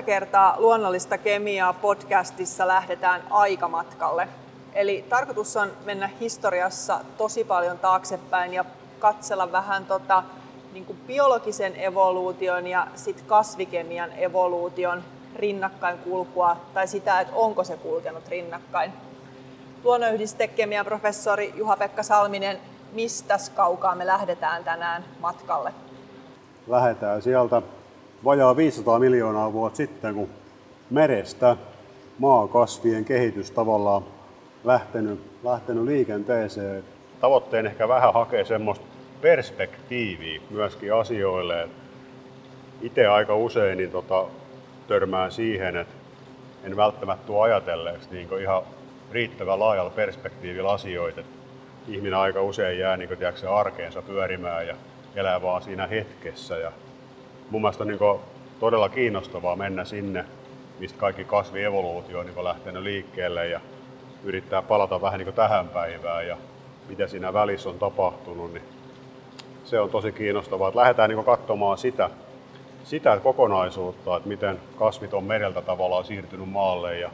Tällä kertaa Luonnollista kemiaa podcastissa lähdetään aikamatkalle. Eli tarkoitus on mennä historiassa tosi paljon taaksepäin ja katsella vähän tota, niin kuin biologisen evoluution ja sit kasvikemian evoluution rinnakkain kulkua tai sitä, että onko se kulkenut rinnakkain. Luonnonyhdistekemian professori Juha-Pekka Salminen, mistä kaukaa me lähdetään tänään matkalle? Lähdetään sieltä vajaa 500 miljoonaa vuotta sitten, kun merestä maakasvien kehitys tavallaan lähtenyt, lähtenyt liikenteeseen. Tavoitteen ehkä vähän hakee semmoista perspektiiviä myöskin asioille. Itse aika usein niin tota, törmään siihen, että en välttämättä tule ajatelleeksi niin ihan riittävän laajalla perspektiivillä asioita. Ihminen aika usein jää niin tiedätkö, arkeensa pyörimään ja elää vaan siinä hetkessä. Ja mun mielestä niin todella kiinnostavaa mennä sinne, mistä kaikki kasvievoluutio on niin lähtenyt liikkeelle ja yrittää palata vähän niin tähän päivään ja mitä siinä välissä on tapahtunut. Niin se on tosi kiinnostavaa, että lähdetään niin katsomaan sitä, sitä kokonaisuutta, että miten kasvit on mereltä tavallaan siirtynyt maalle ja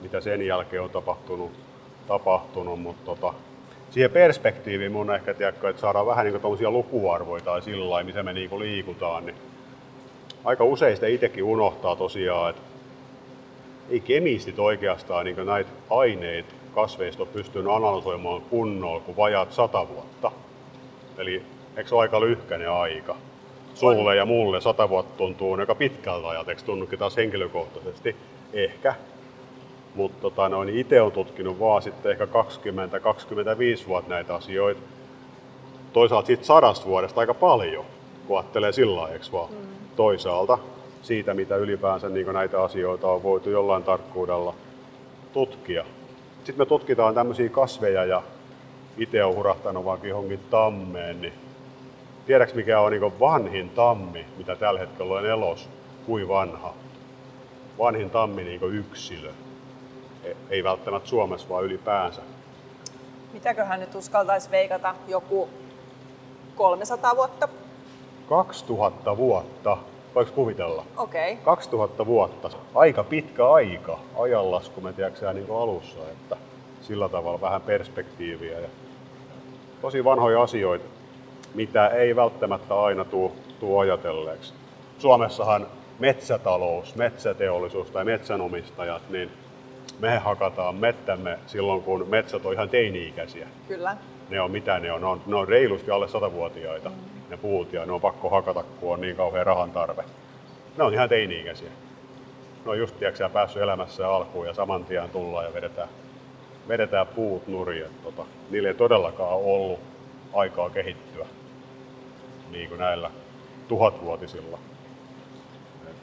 mitä sen jälkeen on tapahtunut, tapahtunut. mutta tota, siihen perspektiiviin mun ehkä tiedätkö, että saadaan vähän niin lukuarvoja tai sillä lailla, miten me niin liikutaan, niin aika usein sitä itsekin unohtaa tosiaan, että ei kemistit oikeastaan niin näitä aineita kasveista pystynyt analysoimaan kunnolla kuin vajaat sata vuotta. Eli eikö se ole aika lyhkäinen aika? Sulle ja mulle sata vuotta tuntuu aika pitkältä ajat, eikö tunnukin taas henkilökohtaisesti? Ehkä. Mutta tota, noin, itse on tutkinut vaan sitten ehkä 20-25 vuotta näitä asioita. Toisaalta siitä sadasta vuodesta aika paljon, kun ajattelee sillä lailla, vaan? Mm. Toisaalta siitä, mitä ylipäänsä niin näitä asioita on voitu jollain tarkkuudella tutkia. Sitten me tutkitaan tämmöisiä kasveja ja itse on hurahtanut vaikka johonkin tammeen, niin tiedätkö mikä on niin vanhin tammi, mitä tällä hetkellä on elos, kuin vanha? Vanhin tammi niin yksilö. E, ei välttämättä Suomessa, vaan ylipäänsä. Mitäköhän nyt uskaltaisi veikata joku 300 vuotta? 2000 vuotta. Voiko kuvitella? Okei. Okay. 2000 vuotta. Aika pitkä aika ajanlasku, me tiedätkö niin alussa, että sillä tavalla vähän perspektiiviä. Ja tosi vanhoja asioita, mitä ei välttämättä aina tuu, tuu ajatelleeksi. Suomessahan metsätalous, metsäteollisuus tai metsänomistajat, niin me hakataan mettämme silloin, kun metsät on ihan teini-ikäisiä. Kyllä. Ne on mitä ne on? Ne on, ne on reilusti alle satavuotiaita. Mm ne puut ja ne on pakko hakata, kun on niin kauhean rahan tarve. Ne on ihan teini-ikäisiä. Ne on just tiiäksä, päässyt elämässä alkuun ja saman tien tullaan ja vedetään, vedetään puut nurin. Tota, niillä ei todellakaan ollut aikaa kehittyä niin kuin näillä tuhatvuotisilla.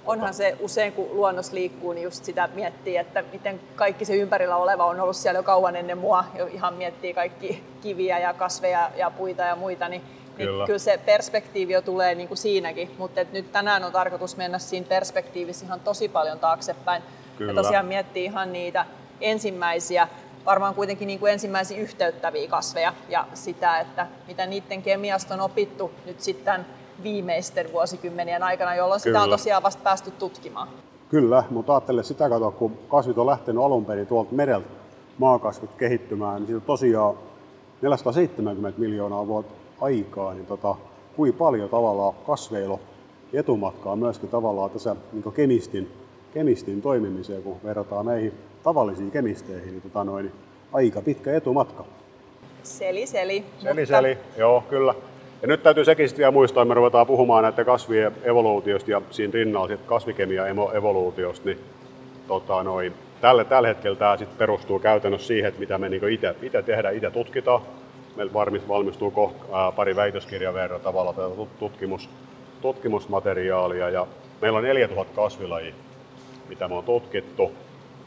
Onhan se usein, kun luonnos liikkuu, niin just sitä miettii, että miten kaikki se ympärillä oleva on ollut siellä jo kauan ennen mua. Jo ihan miettii kaikki kiviä ja kasveja ja puita ja muita, niin Kyllä. Niin kyllä se perspektiivi jo tulee niin kuin siinäkin, mutta et nyt tänään on tarkoitus mennä siinä perspektiivissä ihan tosi paljon taaksepäin. Kyllä. Ja tosiaan miettii ihan niitä ensimmäisiä, varmaan kuitenkin niin kuin ensimmäisiä yhteyttäviä kasveja ja sitä, että mitä niiden kemiasta on opittu nyt sitten viimeisten vuosikymmenien aikana, jolloin Kyllä. sitä on tosiaan vasta päästy tutkimaan. Kyllä, mutta ajattele sitä katsoa, kun kasvit on lähtenyt alun perin tuolta mereltä maakasvit kehittymään, niin siitä on tosiaan 470 miljoonaa vuotta aikaa, niin tota, kuin paljon tavallaan kasveilla etumatkaa myöskin tavallaan tässä niin kemistin, kemistin toimimiseen, kun verrataan meihin tavallisiin kemisteihin, niin, tota noin, niin aika pitkä etumatka. Seli, seli. Seli, mutta... seli, joo, kyllä. Ja nyt täytyy sekin sitten vielä muistaa, että me ruvetaan puhumaan näiden kasvien evoluutiosta ja siinä rinnalla sitten kasvikemia evoluutiosta, niin tota, noin, tälle, tällä hetkellä tämä sitten perustuu käytännössä siihen, että mitä me niin itse tehdään, itse tutkitaan, meillä valmistuu kohta pari väitöskirjan verran tavalla tätä tutkimus, tutkimusmateriaalia ja meillä on 4000 kasvilajia, mitä me on tutkittu.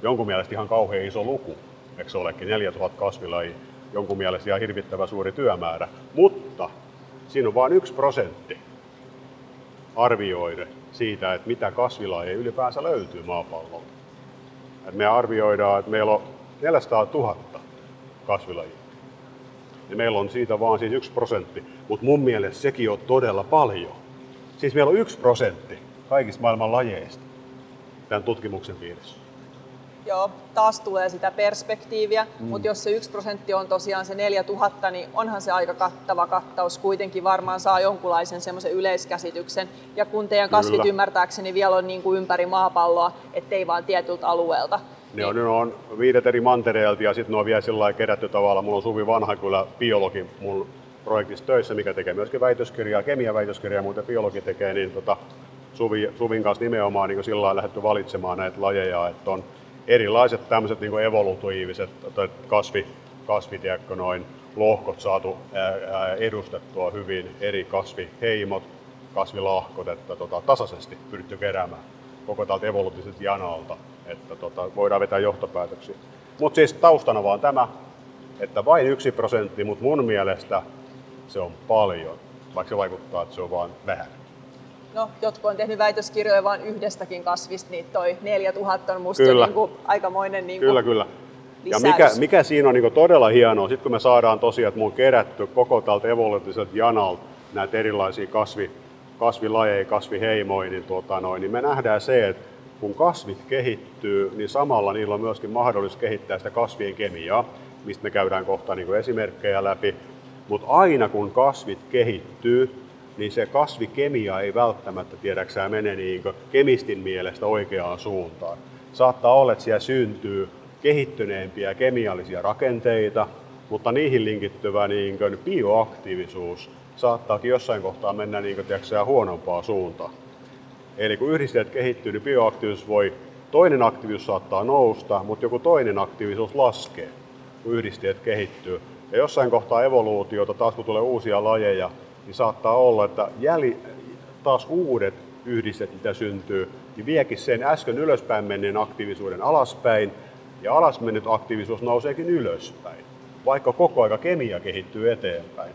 Jonkun mielestä ihan kauhean iso luku, eikö se olekin 4000 kasvilajia, jonkun mielestä ihan hirvittävä suuri työmäärä, mutta siinä on vain yksi prosentti arvioida siitä, että mitä kasvilajeja ylipäänsä löytyy maapallolta. Et me arvioidaan, että meillä on 400 000 kasvilajia niin meillä on siitä vaan siis yksi prosentti. Mutta mun mielestä sekin on todella paljon. Siis meillä on yksi prosentti kaikista maailman lajeista. tämän tutkimuksen piirissä. Joo, taas tulee sitä perspektiiviä, mm. mutta jos se yksi prosentti on tosiaan se 4000, niin onhan se aika kattava kattaus. Kuitenkin varmaan saa jonkunlaisen semmoisen yleiskäsityksen. Ja kun teidän kasvit Kyllä. ymmärtääkseni vielä on niin kuin ympäri maapalloa, ettei vaan tietyltä alueelta. Ne on, ne on viidet eri mantereelta ja sitten ne on vielä sillä kerätty tavalla. Mulla on Suvi Vanha kyllä biologi mun projektissa töissä, mikä tekee myöskin väitöskirjaa, kemiaväitöskirjaa, mutta biologi tekee, niin tota, Suvi, Suvin kanssa nimenomaan niin sillä lailla lähdetty valitsemaan näitä lajeja, että on erilaiset tämmöiset niin evolutiiviset kasvi, kasvit, noin, lohkot saatu edustettua hyvin, eri kasviheimot, kasvilahkot, että tota, tasaisesti pyritty keräämään koko tältä evolutiiviselta janalta, että tota, voidaan vetää johtopäätöksiä. Mutta siis taustana vaan tämä, että vain yksi prosentti, mutta mun mielestä se on paljon, vaikka se vaikuttaa, että se on vain vähän no, jotkut on tehnyt väitöskirjoja vain yhdestäkin kasvista, niin toi 4000 on musta kyllä. Niin kuin aikamoinen niin kuin Kyllä, kyllä. Ja mikä, mikä siinä on niin todella hienoa, sitten kun me saadaan tosiaan, että mun kerätty koko tältä evolutiiviselta janalta näitä erilaisia kasvi, kasvilajeja, kasviheimoja, niin, tuota noin, niin me nähdään se, että kun kasvit kehittyy, niin samalla niillä on myöskin mahdollisuus kehittää sitä kasvien kemiaa, mistä me käydään kohta niin esimerkkejä läpi. Mutta aina kun kasvit kehittyy, niin se kasvikemia ei välttämättä, tiedäksää, mene niin kemistin mielestä oikeaan suuntaan. Saattaa olla, että siellä syntyy kehittyneempiä kemiallisia rakenteita, mutta niihin linkittyvä niin bioaktiivisuus saattaakin jossain kohtaa mennä niin kuin, tiedätkö, huonompaa suuntaan. Eli kun yhdisteet kehittyy, niin bioaktiivisuus voi, toinen aktiivisuus saattaa nousta, mutta joku toinen aktiivisuus laskee, kun yhdisteet kehittyy. Ja jossain kohtaa evoluutiota, taas kun tulee uusia lajeja, niin saattaa olla, että jäli, taas uudet yhdistet, mitä syntyy, niin viekin sen äsken ylöspäin menneen aktiivisuuden alaspäin, ja alas mennyt aktiivisuus nouseekin ylöspäin, vaikka koko aika kemia kehittyy eteenpäin.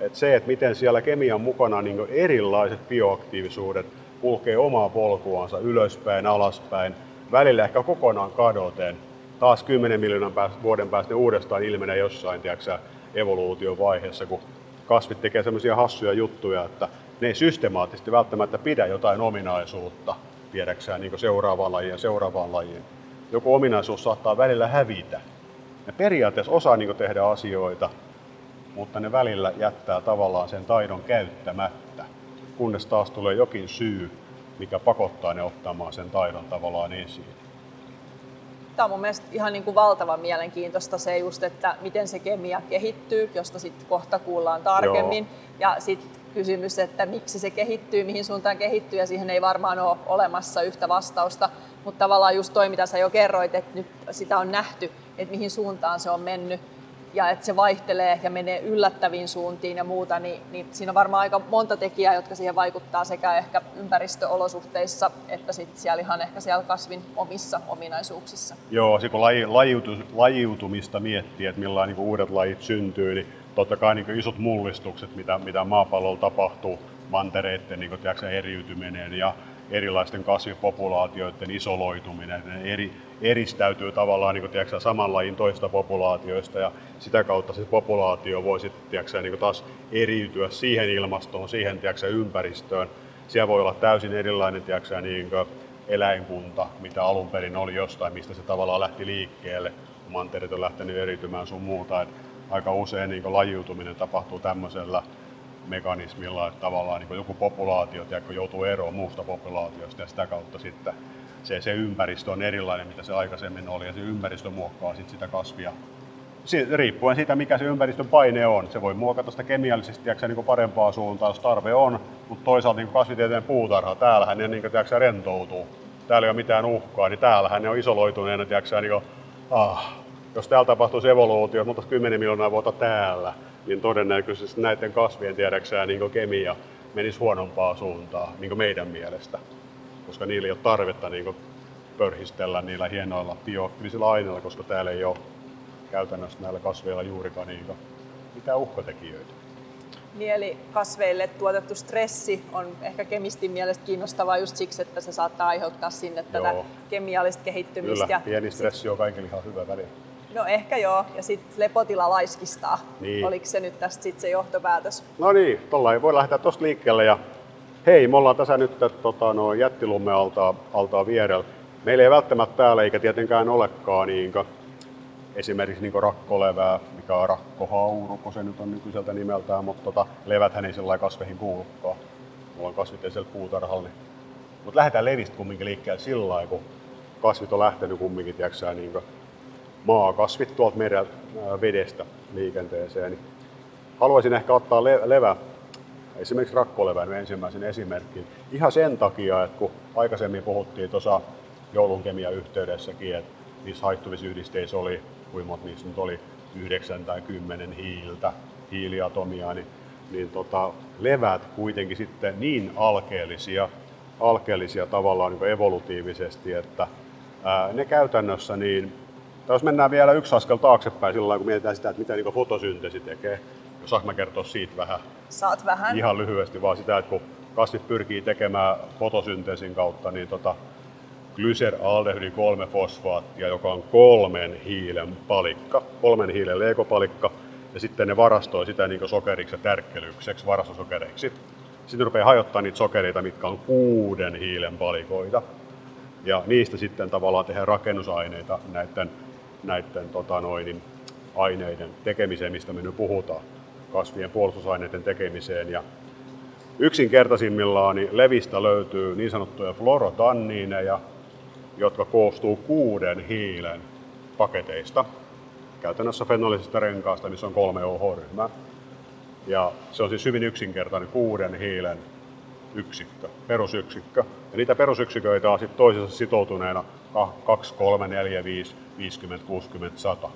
Et se, että miten siellä kemian mukana niin erilaiset bioaktiivisuudet kulkee omaa polkuansa ylöspäin, alaspäin, välillä ehkä kokonaan kadoten, taas 10 miljoonan päästä, vuoden päästä ne uudestaan ilmenee jossain tiedätkö, evoluution vaiheessa, kun kasvit tekee semmoisia hassuja juttuja, että ne ei systemaattisesti välttämättä pidä jotain ominaisuutta viedäksään niin seuraavaan lajiin ja seuraavaan lajiin. Joku ominaisuus saattaa välillä hävitä. Ne periaatteessa osaa niin tehdä asioita, mutta ne välillä jättää tavallaan sen taidon käyttämättä, kunnes taas tulee jokin syy, mikä pakottaa ne ottamaan sen taidon tavallaan esiin tämä on mun mielestä ihan niin kuin valtavan mielenkiintoista se just, että miten se kemia kehittyy, josta sitten kohta kuullaan tarkemmin. Joo. Ja sitten kysymys, että miksi se kehittyy, mihin suuntaan kehittyy, ja siihen ei varmaan ole olemassa yhtä vastausta. Mutta tavallaan just toi, mitä sä jo kerroit, että nyt sitä on nähty, että mihin suuntaan se on mennyt, ja että se vaihtelee ja menee yllättäviin suuntiin ja muuta, niin, niin siinä on varmaan aika monta tekijää, jotka siihen vaikuttaa sekä ehkä ympäristöolosuhteissa että sitten siellä ihan ehkä siellä kasvin omissa ominaisuuksissa. Joo, kun laji, lajiutu, lajiutumista miettii, että millainen niin uudet lajit syntyy, niin totta kai niin isot mullistukset, mitä, mitä maapallolla tapahtuu, mantereiden niin tiedätkö, eriytyminen ja erilaisten kasvipopulaatioiden isoloituminen, ne eri, eristäytyy tavallaan niin kuin, tiedätkö, saman lajin toista populaatioista ja sitä kautta se populaatio voi sitten tiedätkö, niin kuin taas eriytyä siihen ilmastoon, siihen tiedätkö, ympäristöön. Siellä voi olla täysin erilainen tiedätkö, niin kuin, eläinkunta, mitä alun perin oli jostain, mistä se tavallaan lähti liikkeelle. Mantereet on lähtenyt eriytymään sun muuta. Et aika usein niin lajiutuminen tapahtuu tämmöisellä mekanismilla, että tavallaan niin joku populaatio tiedätkö, joutuu eroon muusta populaatiosta ja sitä kautta sitten se, se ympäristö on erilainen, mitä se aikaisemmin oli ja se ympäristö muokkaa sitten sitä kasvia. Si- riippuen siitä, mikä se ympäristön paine on. Se voi muokata sitä kemiallisesti tiedätkö, niin parempaa suuntaan, jos tarve on, mutta toisaalta niin kasvitieteen puutarha, täällähän ne niin kuin, tiedätkö, rentoutuu. Täällä ei ole mitään uhkaa, niin täällähän ne on isoloituneena, tiedätkö, niin kuin, ah, jos täällä tapahtuisi evoluutio, mutta 10 miljoonaa vuotta täällä, niin todennäköisesti näiden kasvien tiedäksään niin kemia menisi huonompaa suuntaan niin meidän mielestä, koska niillä ei ole tarvetta niin pörhistellä niillä hienoilla bioaktiivisilla aineilla, koska täällä ei ole käytännössä näillä kasveilla juurikaan niin mitään uhkatekijöitä. Niin, eli kasveille tuotettu stressi on ehkä kemistin mielestä kiinnostavaa just siksi, että se saattaa aiheuttaa sinne Joo. tätä kemiallista kehittymistä. Kyllä, pieni stressi on kaikille ihan hyvä väline. No ehkä joo, ja sitten lepotila laiskistaa. Niin. Oliko se nyt tästä sitten se johtopäätös? No niin, tuolla voi lähteä tuosta liikkeelle. Ja hei, me ollaan tässä nyt tota, no, jättilumme altaa, altaa vierellä. meillä ei välttämättä täällä eikä tietenkään olekaan niin esimerkiksi niin rakkolevää, mikä on rakkohauru, kun se nyt on nykyiseltä nimeltään, mutta tota, leväthän ei sellainen kasveihin kuulukaan. Mulla on kasvitteisellä puutarhalla. Niin. Mutta lähdetään levistä kumminkin liikkeelle sillä lailla, kun kasvit on lähtenyt kumminkin, tiedätkö, niin maakasvit tuolta meren vedestä liikenteeseen. Niin haluaisin ehkä ottaa le- levä, esimerkiksi rakkolevän ensimmäisen esimerkin, ihan sen takia, että kun aikaisemmin puhuttiin tuossa joulun yhteydessäkin, että niissä haittuvissa yhdisteissä oli, kuinka monta niissä nyt oli, yhdeksän tai kymmenen hiiltä, hiiliatomia, niin, niin tota, levät kuitenkin sitten niin alkeellisia, alkeellisia tavallaan niin evolutiivisesti, että ää, ne käytännössä niin tai jos mennään vielä yksi askel taaksepäin silloin, kun mietitään sitä, että mitä niin fotosynteesi tekee, jos saanko mä kertoa siitä vähän? Saat vähän. Ihan lyhyesti vaan sitä, että kun kasvit pyrkii tekemään fotosynteesin kautta, niin tota, glyceraldehydi 3 fosfaattia, joka on kolmen hiilen palikka, kolmen hiilen leikopalikka, ja sitten ne varastoi sitä niin sokeriksi ja tärkkelykseksi, varastosokereiksi. Sitten rupeaa hajottaa niitä sokereita, mitkä on kuuden hiilen palikoita. Ja niistä sitten tavallaan tehdään rakennusaineita näiden näiden tota noin, aineiden tekemiseen, mistä me nyt puhutaan, kasvien puolustusaineiden tekemiseen. Ja yksinkertaisimmillaan niin levistä löytyy niin sanottuja florotanniineja, jotka koostuu kuuden hiilen paketeista, käytännössä fenolisesta renkaasta, missä on kolme OH-ryhmää. Ja se on siis hyvin yksinkertainen kuuden hiilen yksikkö, perusyksikkö. Ja niitä perusyksiköitä on sitten toisessa sitoutuneena 2, 3, 4, 5, 50, 60, 100.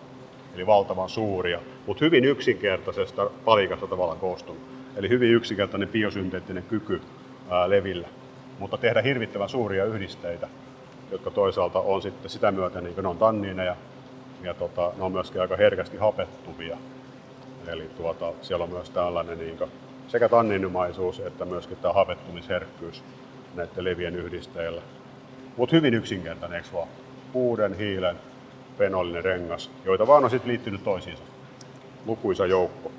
Eli valtavan suuria, mutta hyvin yksinkertaisesta palikasta tavallaan koostunut. Eli hyvin yksinkertainen biosynteettinen kyky ää, levillä. Mutta tehdä hirvittävän suuria yhdisteitä, jotka toisaalta on sitten sitä myöten, niin ne on tanniineja, ja tota, ne on myöskin aika herkästi hapettuvia. Eli tuota, siellä on myös tällainen niin kuin, sekä tanniinimaisuus että myöskin tämä hapettumisherkkyys näiden levien yhdisteillä. Mutta hyvin yksinkertainen, eikö vaan? Kuuden hiilen fenolinen rengas, joita vaan on sitten liittynyt toisiinsa. Lukuisa joukko.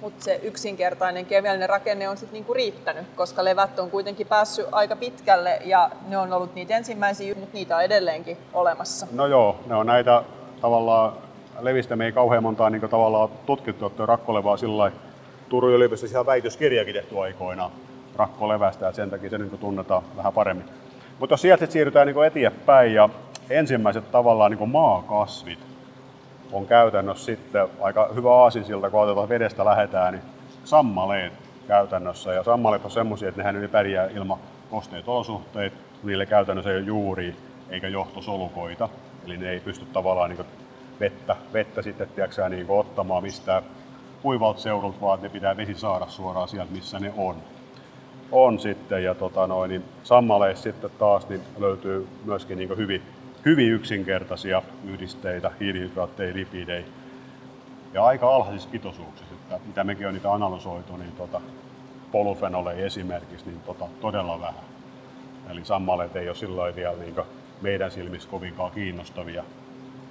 Mutta se yksinkertainen kemiallinen rakenne on sitten niinku riittänyt, koska levät on kuitenkin päässyt aika pitkälle ja ne on ollut niitä ensimmäisiä, mutta niitä on edelleenkin olemassa. No joo, ne on näitä tavallaan, levistä me ei kauhean montaa niin tavallaan tutkittu, että rakkolevaa sillä Turun yliopistossa ihan väitöskirjakin tehty aikoinaan rakkolevästä, että sen takia se niin tunnetaan vähän paremmin. Mutta jos sieltä siirrytään niin eteenpäin ja ensimmäiset tavallaan niin maakasvit on käytännössä sitten aika hyvä aasinsilta, kun otetaan vedestä lähetään, niin sammaleet käytännössä. Ja sammaleet on semmoisia, että nehän ei pärjää ilman kosteita olosuhteita, niille käytännössä ei ole juuri eikä johtosolukoita. Eli ne ei pysty tavallaan niin vettä, vettä sitten tiiäksä, niin ottamaan mistään kuivalta seudulta, vaan ne pitää vesi saada suoraan sieltä, missä ne on on sitten. Ja tota noin, niin sammaleissa sitten taas niin löytyy myöskin niin hyvin, hyvin yksinkertaisia yhdisteitä, hiilihydraatteja, lipidejä ja aika alhaisissa pitoisuuksissa. Että mitä mekin on niitä analysoitu, niin tota, polyfenoleja esimerkiksi niin tota, todella vähän. Eli sammaleet ei ole silloin vielä niin meidän silmissä kovinkaan kiinnostavia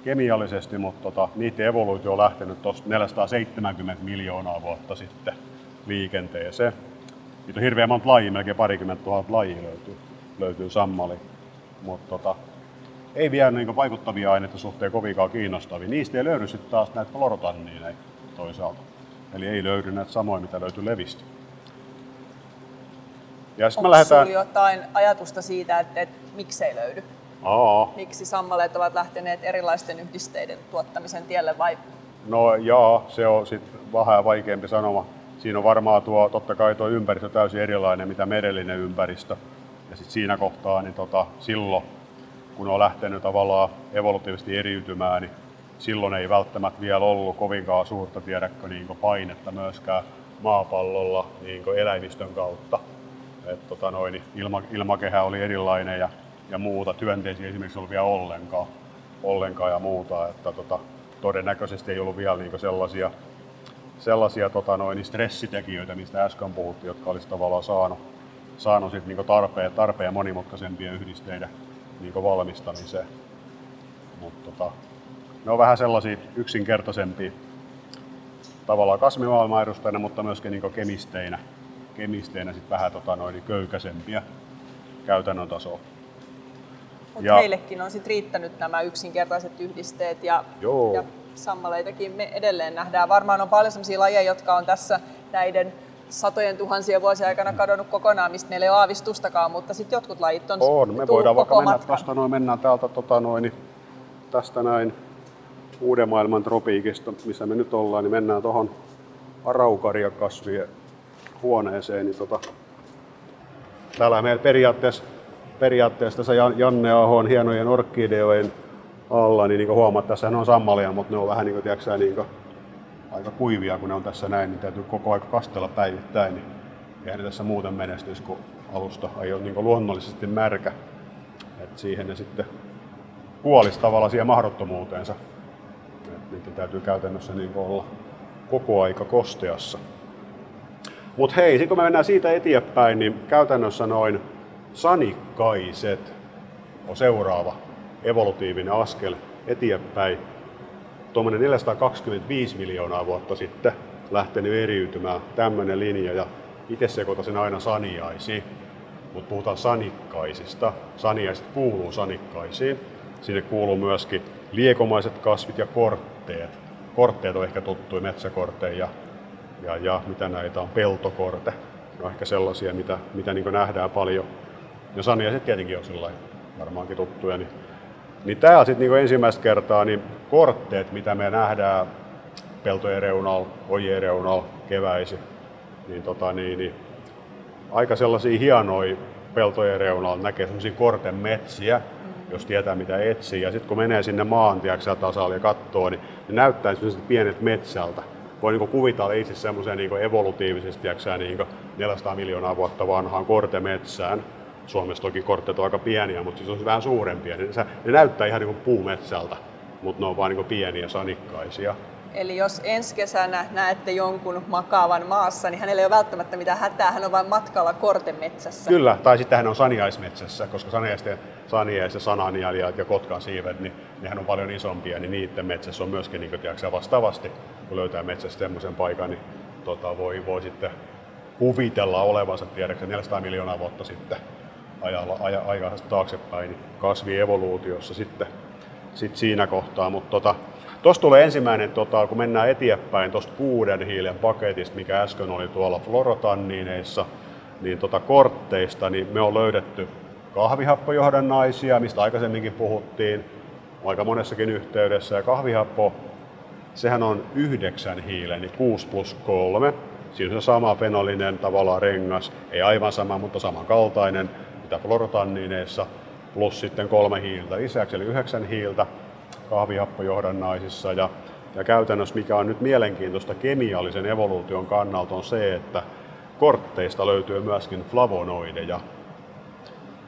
kemiallisesti, mutta tota, niiden evoluutio on lähtenyt tuosta 470 miljoonaa vuotta sitten liikenteeseen. Niitä on hirveän monta lajia, melkein parikymmentä tuhatta lajia löytyy, löytyy sammali. Mutta tota, ei vielä niin vaikuttavia aineita suhteen kovinkaan kiinnostavia. Niistä ei löydy sitten taas näitä fluorotanniineja toisaalta. Eli ei löydy näitä samoja, mitä löytyy levistä. Ja Onko lähdetään... jotain ajatusta siitä, että, että miksei löydy? Aa. Miksi sammaleet ovat lähteneet erilaisten yhdisteiden tuottamisen tielle vai? No joo, se on sitten vähän vaikeampi sanoma siinä on varmaan tuo, totta kai tuo ympäristö täysin erilainen, mitä merellinen ympäristö. Ja sitten siinä kohtaa, niin tota, silloin, kun on lähtenyt tavallaan evolutiivisesti eriytymään, niin silloin ei välttämättä vielä ollut kovinkaan suurta tiedäkö, niin painetta myöskään maapallolla niin eläimistön kautta. Et, tota noin, ilma, ilmakehä oli erilainen ja, ja muuta. Työnteisiä esimerkiksi oli vielä ollenkaan, ollenkaan ja muuta. Että, tota, todennäköisesti ei ollut vielä niin sellaisia sellaisia tota noin, stressitekijöitä, mistä äsken puhuttiin, jotka olisi tavallaan saanut, saanut sit, niin tarpeen, tarpeen monimutkaisempia yhdisteiden niin valmistamiseen. Mut, tota, ne on vähän sellaisia yksinkertaisempia tavallaan kasvimaailman edustajina, mutta myöskin niin kemisteinä, kemisteinä sit vähän tota noin, köykäisempiä käytännön tasoa. Mutta heillekin on sit riittänyt nämä yksinkertaiset yhdisteet ja, Joo. ja sammaleitakin me edelleen nähdään. Varmaan on paljon sellaisia lajeja, jotka on tässä näiden satojen tuhansien vuosien aikana kadonnut kokonaan, mistä meillä ei ole aavistustakaan, mutta sitten jotkut lajit on, on. Me voidaan vaikka mennä matkan. tästä noin, mennään täältä tota noin, tästä näin uuden maailman tropiikista, missä me nyt ollaan, niin mennään tuohon araukariakasvien huoneeseen. Niin tota, täällä meillä periaatteessa, periaatteessa tässä Janne Ahon hienojen orkideojen alla, niin, niin kuin huomaat, tässä on sammalia, mutta ne on vähän niin kuin, tiedätkö, niin kuin, aika kuivia, kun ne on tässä näin, niin täytyy koko aika kastella päivittäin. Niin eihän ne tässä muuten menestys, kun alusta ei ole niin luonnollisesti märkä. Et siihen ne sitten kuolisi tavallaan siihen mahdottomuuteensa. Et niiden täytyy käytännössä niin olla koko aika kosteassa. Mutta hei, sitten kun me mennään siitä eteenpäin, niin käytännössä noin sanikkaiset on seuraava evolutiivinen askel eteenpäin. Tuommoinen 425 miljoonaa vuotta sitten lähtenyt eriytymään tämmöinen linja ja itse sekoitan sen aina saniaisiin. Mutta puhutaan sanikkaisista. Saniaiset kuuluu sanikkaisiin. Sinne kuuluu myöskin liekomaiset kasvit ja kortteet. Kortteet on ehkä tuttuja metsäkorteja ja, ja, ja mitä näitä on, peltokorte. Ne on ehkä sellaisia, mitä, mitä niin nähdään paljon. Ja saniaiset tietenkin on sillä varmaankin tuttuja. Niin, niin täällä sitten niin ensimmäistä kertaa niin kortteet, mitä me nähdään peltojen reunalla, ojien reunalla keväisin, niin, tota, niin, niin aika sellaisia hienoja peltojen reunalla, näkee sellaisia korten metsiä, jos tietää mitä etsii. Ja sitten kun menee sinne maan tiiäksä, tasalle ja katsoo, niin ne näyttää sellaiset pienet metsältä. Voi niin kuvitella itse semmoisen niin evolutiivisesti tiiäksä, niin 400 miljoonaa vuotta vanhaan kortemetsään. Suomessa toki kortteet on aika pieniä, mutta siis on vähän suurempia. Ne, ne näyttää ihan niin kuin puumetsältä, mutta ne on vain niin pieniä sanikkaisia. Eli jos ensi kesänä näette jonkun makaavan maassa, niin hänellä ei ole välttämättä mitään hätää, hän on vain matkalla kortemetsässä. Kyllä, tai sitten hän on saniaismetsässä, koska saniaisten, saniais ja sananjalijat ja kotkan siivet, niin nehän on paljon isompia, niin niiden metsässä on myöskin niin tiedätkö, vastaavasti, kun löytää metsästä semmoisen paikan, niin tota, voi, voi sitten kuvitella olevansa, tiedätkö, 400 miljoonaa vuotta sitten ajalla, aja, aikaa taaksepäin, niin kasvievoluutiossa sitten, sitten siinä kohtaa, mutta tota, tulee ensimmäinen, tota, kun mennään eteenpäin tuosta kuuden hiilen paketista, mikä äsken oli tuolla fluorotanniineissa, niin tota kortteista, niin me on löydetty kahvihappojohdannaisia, mistä aikaisemminkin puhuttiin aika monessakin yhteydessä. Ja kahvihappo, sehän on yhdeksän hiilen, niin 6 plus 3. Siinä on se sama fenolinen tavallaan rengas, ei aivan sama, mutta samankaltainen, mitä fluorotanniineissa, plus sitten kolme hiiltä lisäksi, eli yhdeksän hiiltä kahvihappojohdannaisissa. Ja, ja käytännössä mikä on nyt mielenkiintoista kemiallisen evoluution kannalta on se, että kortteista löytyy myöskin flavonoideja.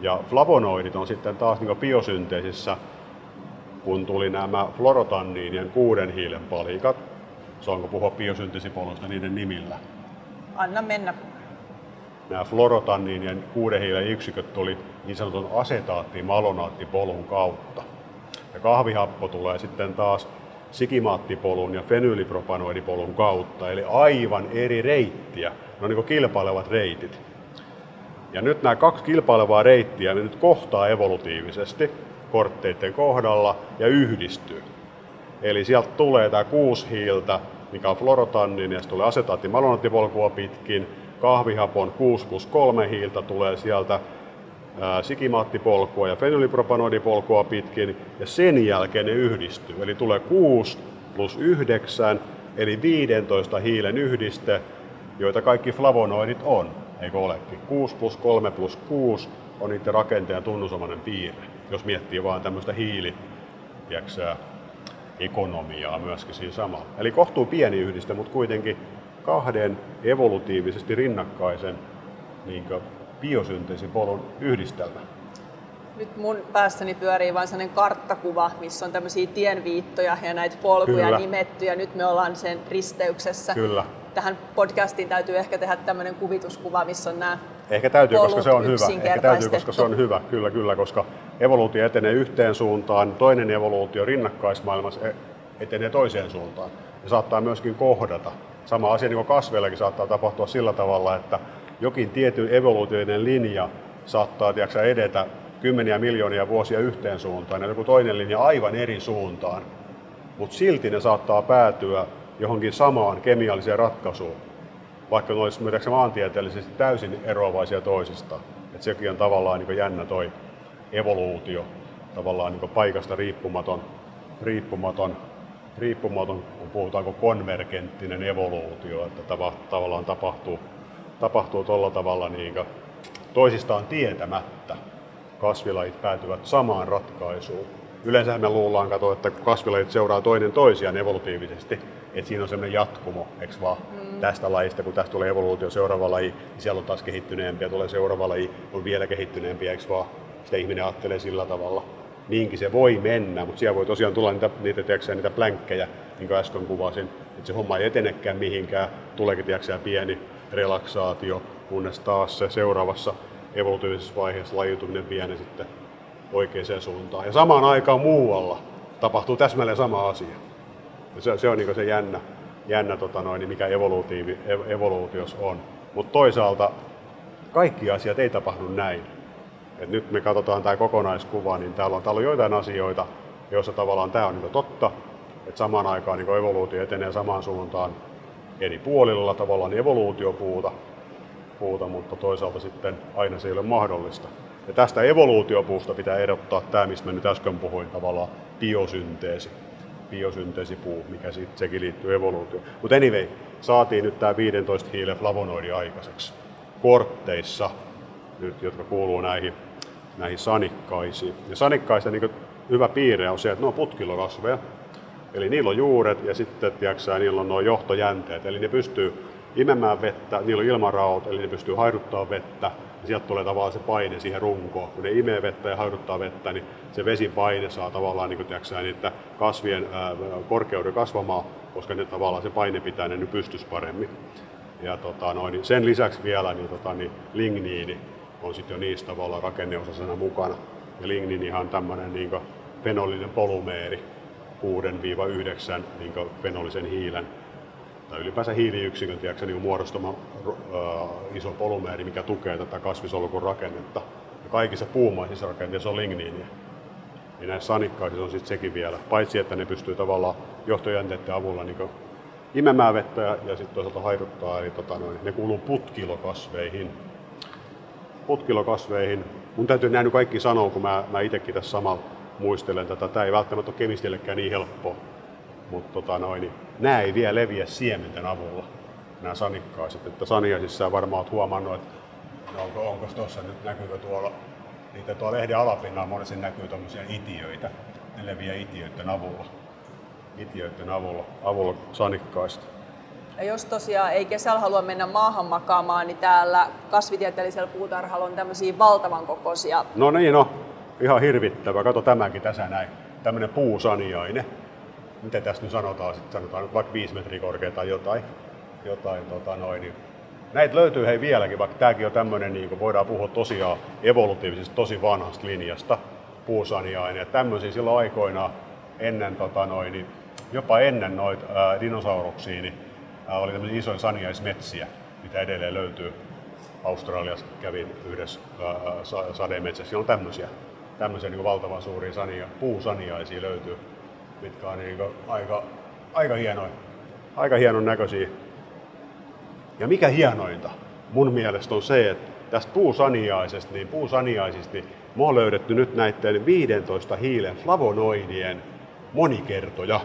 Ja flavonoidit on sitten taas niin biosynteesissä, kun tuli nämä fluorotanniinien kuuden hiilen palikat. Saanko puhua biosynteesipoluista niiden nimillä? Anna mennä. Nämä fluorotanniinien kuuden hiilen yksiköt tuli niin sanotun asetaatti-malonaattipolun kautta. Ja kahvihappo tulee sitten taas sikimaattipolun ja fenylipropanoidipolun kautta, eli aivan eri reittiä. Ne on niin kilpailevat reitit. Ja nyt nämä kaksi kilpailevaa reittiä ne nyt kohtaa evolutiivisesti kortteiden kohdalla ja yhdistyy. Eli sieltä tulee tämä kuusi hiiltä, mikä on fluorotannin, ja tulee asetaattimalonaattipolkua pitkin. Kahvihapon 6 plus 3 hiiltä tulee sieltä sikimaattipolkua ja fenylipropanoidipolkua pitkin, ja sen jälkeen ne yhdistyy. Eli tulee 6 plus 9, eli 15 hiilen yhdiste, joita kaikki flavonoidit on, eikö olekin? 6 plus 3 plus 6 on niiden rakenteen tunnusomainen piirre, jos miettii vaan tämmöistä hiili, ekonomiaa myöskin siinä samalla. Eli kohtuu pieni yhdiste, mutta kuitenkin kahden evolutiivisesti rinnakkaisen niin biosynteesipolun yhdistelmä. Nyt mun päässäni pyörii vain sellainen karttakuva, missä on tämmöisiä tienviittoja ja näitä polkuja Kyllä. nimetty ja nyt me ollaan sen risteyksessä. Kyllä. Tähän podcastiin täytyy ehkä tehdä tämmöinen kuvituskuva, missä on nämä Ehkä täytyy, koska se on hyvä. Ehkä täytyy, koska se on hyvä, kyllä, kyllä, koska evoluutio etenee yhteen suuntaan, toinen evoluutio rinnakkaismaailmassa e- etenee toiseen suuntaan. Ja saattaa myöskin kohdata. Sama asia niin kasveillakin saattaa tapahtua sillä tavalla, että jokin tietyn evoluutioiden linja saattaa tiiäksä, edetä kymmeniä miljoonia vuosia yhteen suuntaan ja joku toinen linja aivan eri suuntaan. Mutta silti ne saattaa päätyä johonkin samaan kemialliseen ratkaisuun, vaikka ne olisivat maantieteellisesti täysin eroavaisia toisistaan. Et sekin on tavallaan niin jännä toi evoluutio, tavallaan niin paikasta riippumaton, riippumaton, riippumaton, puhutaanko konvergenttinen evoluutio, että tava, tavallaan tapahtuu, tapahtuu tuolla tavalla niin toisistaan tietämättä kasvilajit päätyvät samaan ratkaisuun. Yleensä me luullaan, kato, että kasvilajit seuraa toinen toisiaan evolutiivisesti, että siinä on semmoinen jatkumo, eikö vaan, mm. tästä lajista, kun tästä tulee evoluutio, seuraava laji, niin siellä on taas kehittyneempiä, tulee seuraava laji, on vielä kehittyneempiä, eikö vaan, sitä ihminen ajattelee sillä tavalla. Niinkin se voi mennä, mutta siellä voi tosiaan tulla niitä, niitä, tiedätkö, niitä plänkkejä, niin kuin äsken kuvasin, että se homma ei etenekään mihinkään, tuleekin tiedätkö, pieni relaksaatio, kunnes taas se seuraavassa evolutiivisessa vaiheessa lajiutuminen vie ne sitten oikeaan suuntaan. Ja samaan aikaan muualla tapahtuu täsmälleen sama asia. Ja se, se on niin se jännä, jännä tota noin, mikä evoluutiivi, evoluutios on. Mutta toisaalta kaikki asiat ei tapahdu näin. Et nyt me katsotaan tämä kokonaiskuva, niin täällä on, täällä on joitain asioita, joissa tavallaan tämä on niin totta, että samaan aikaan niin evoluutio etenee samaan suuntaan eri puolilla tavallaan evoluutiopuuta, puuta, mutta toisaalta sitten aina se ei ole mahdollista. Ja tästä evoluutiopuusta pitää erottaa tämä, mistä mä nyt äsken puhuin, tavallaan biosynteesi. Biosynteesipuu, mikä siitä, sekin liittyy evoluutioon. Mutta anyway, saatiin nyt tämä 15 hiilen flavonoidi aikaiseksi kortteissa, nyt, jotka kuuluu näihin, näihin sanikkaisiin. Ja sanikkaisten niin hyvä piirre on se, että ne on putkilokasveja. Eli niillä on juuret ja sitten tiiäksä, niillä on nuo johtojänteet, eli ne pystyy imemään vettä, niillä on ilmaraot, eli ne pystyy haiduttamaan vettä, ja sieltä tulee tavallaan se paine siihen runkoon. Kun ne imee vettä ja haiduttaa vettä, niin se vesipaine saa tavallaan niin tiiäksä, niitä kasvien korkeuden kasvamaan, koska ne tavallaan se paine pitää ne pystyssä paremmin. Ja tota, noin, niin sen lisäksi vielä niin, tota, niin ligniini on sitten jo niistä tavallaan rakenneosasena mukana. Ja ligniinihan on tämmöinen niin fenolinen polymeeri, 6-9 niin fenolisen hiilen tai ylipäänsä hiiliyksikön tiedätkö, niin muodostama äh, iso polymeeri, mikä tukee tätä kasvisolkun rakennetta. Ja kaikissa puumaisissa rakenteissa on ligniiniä. Ja näissä sanikkaisissa on sitten sekin vielä, paitsi että ne pystyy tavallaan johtojänteiden avulla niin imemään vettä ja, ja sitten toisaalta haiduttaa, eli tota, noin, ne kuuluu putkilokasveihin. Putkilokasveihin. Mun täytyy näin kaikki sanoa, kun mä, mä itsekin tässä samalla muistelen tätä. Tämä ei välttämättä ole kemistillekään niin helppoa mutta tota noin, niin nämä ei vielä leviä siementen avulla, nämä sanikkaiset. Että saniaisissa varmaan olet huomannut, että no onko, onko tuossa nyt, näkyykö tuolla, niitä tuolla lehden alapinnalla monesti näkyy tuommoisia itiöitä. Ne leviää itiöiden avulla. Itiöiden avulla, avulla sanikkaista. Ja jos tosiaan ei kesällä halua mennä maahan makaamaan, niin täällä kasvitieteellisellä puutarhalla on tämmöisiä valtavan kokoisia. No niin, no. Ihan hirvittävä. Kato tämäkin tässä näin. Tämmöinen puusaniainen. Miten tässä nyt sanotaan, sit? Sanotaan vaikka 5 metriä korkea tai jotain, jotain tota noin, niin näitä löytyy hei vieläkin, vaikka tämäkin on tämmöinen, niin kuin voidaan puhua tosiaan evolutiivisesti tosi vanhasta linjasta, puusaniainen. Ja tämmöisiä silloin aikoina ennen tota noin, niin jopa ennen noita ää, dinosauruksia, niin ää, oli tämmöisiä isoja saniaismetsiä, mitä edelleen löytyy. Australiassa kävin yhdessä ää, sademetsässä, siellä on tämmöisiä, tämmöisiä niin valtavan suuria sania, puusaniaisia löytyy mitkä on niin aika, aika hienoja, aika hienon näköisiä. Ja mikä hienointa mun mielestä on se, että tästä puusaniaisesta, niin puusaniaisista, niin mä oon löydetty nyt näiden 15 hiilen flavonoidien monikertoja.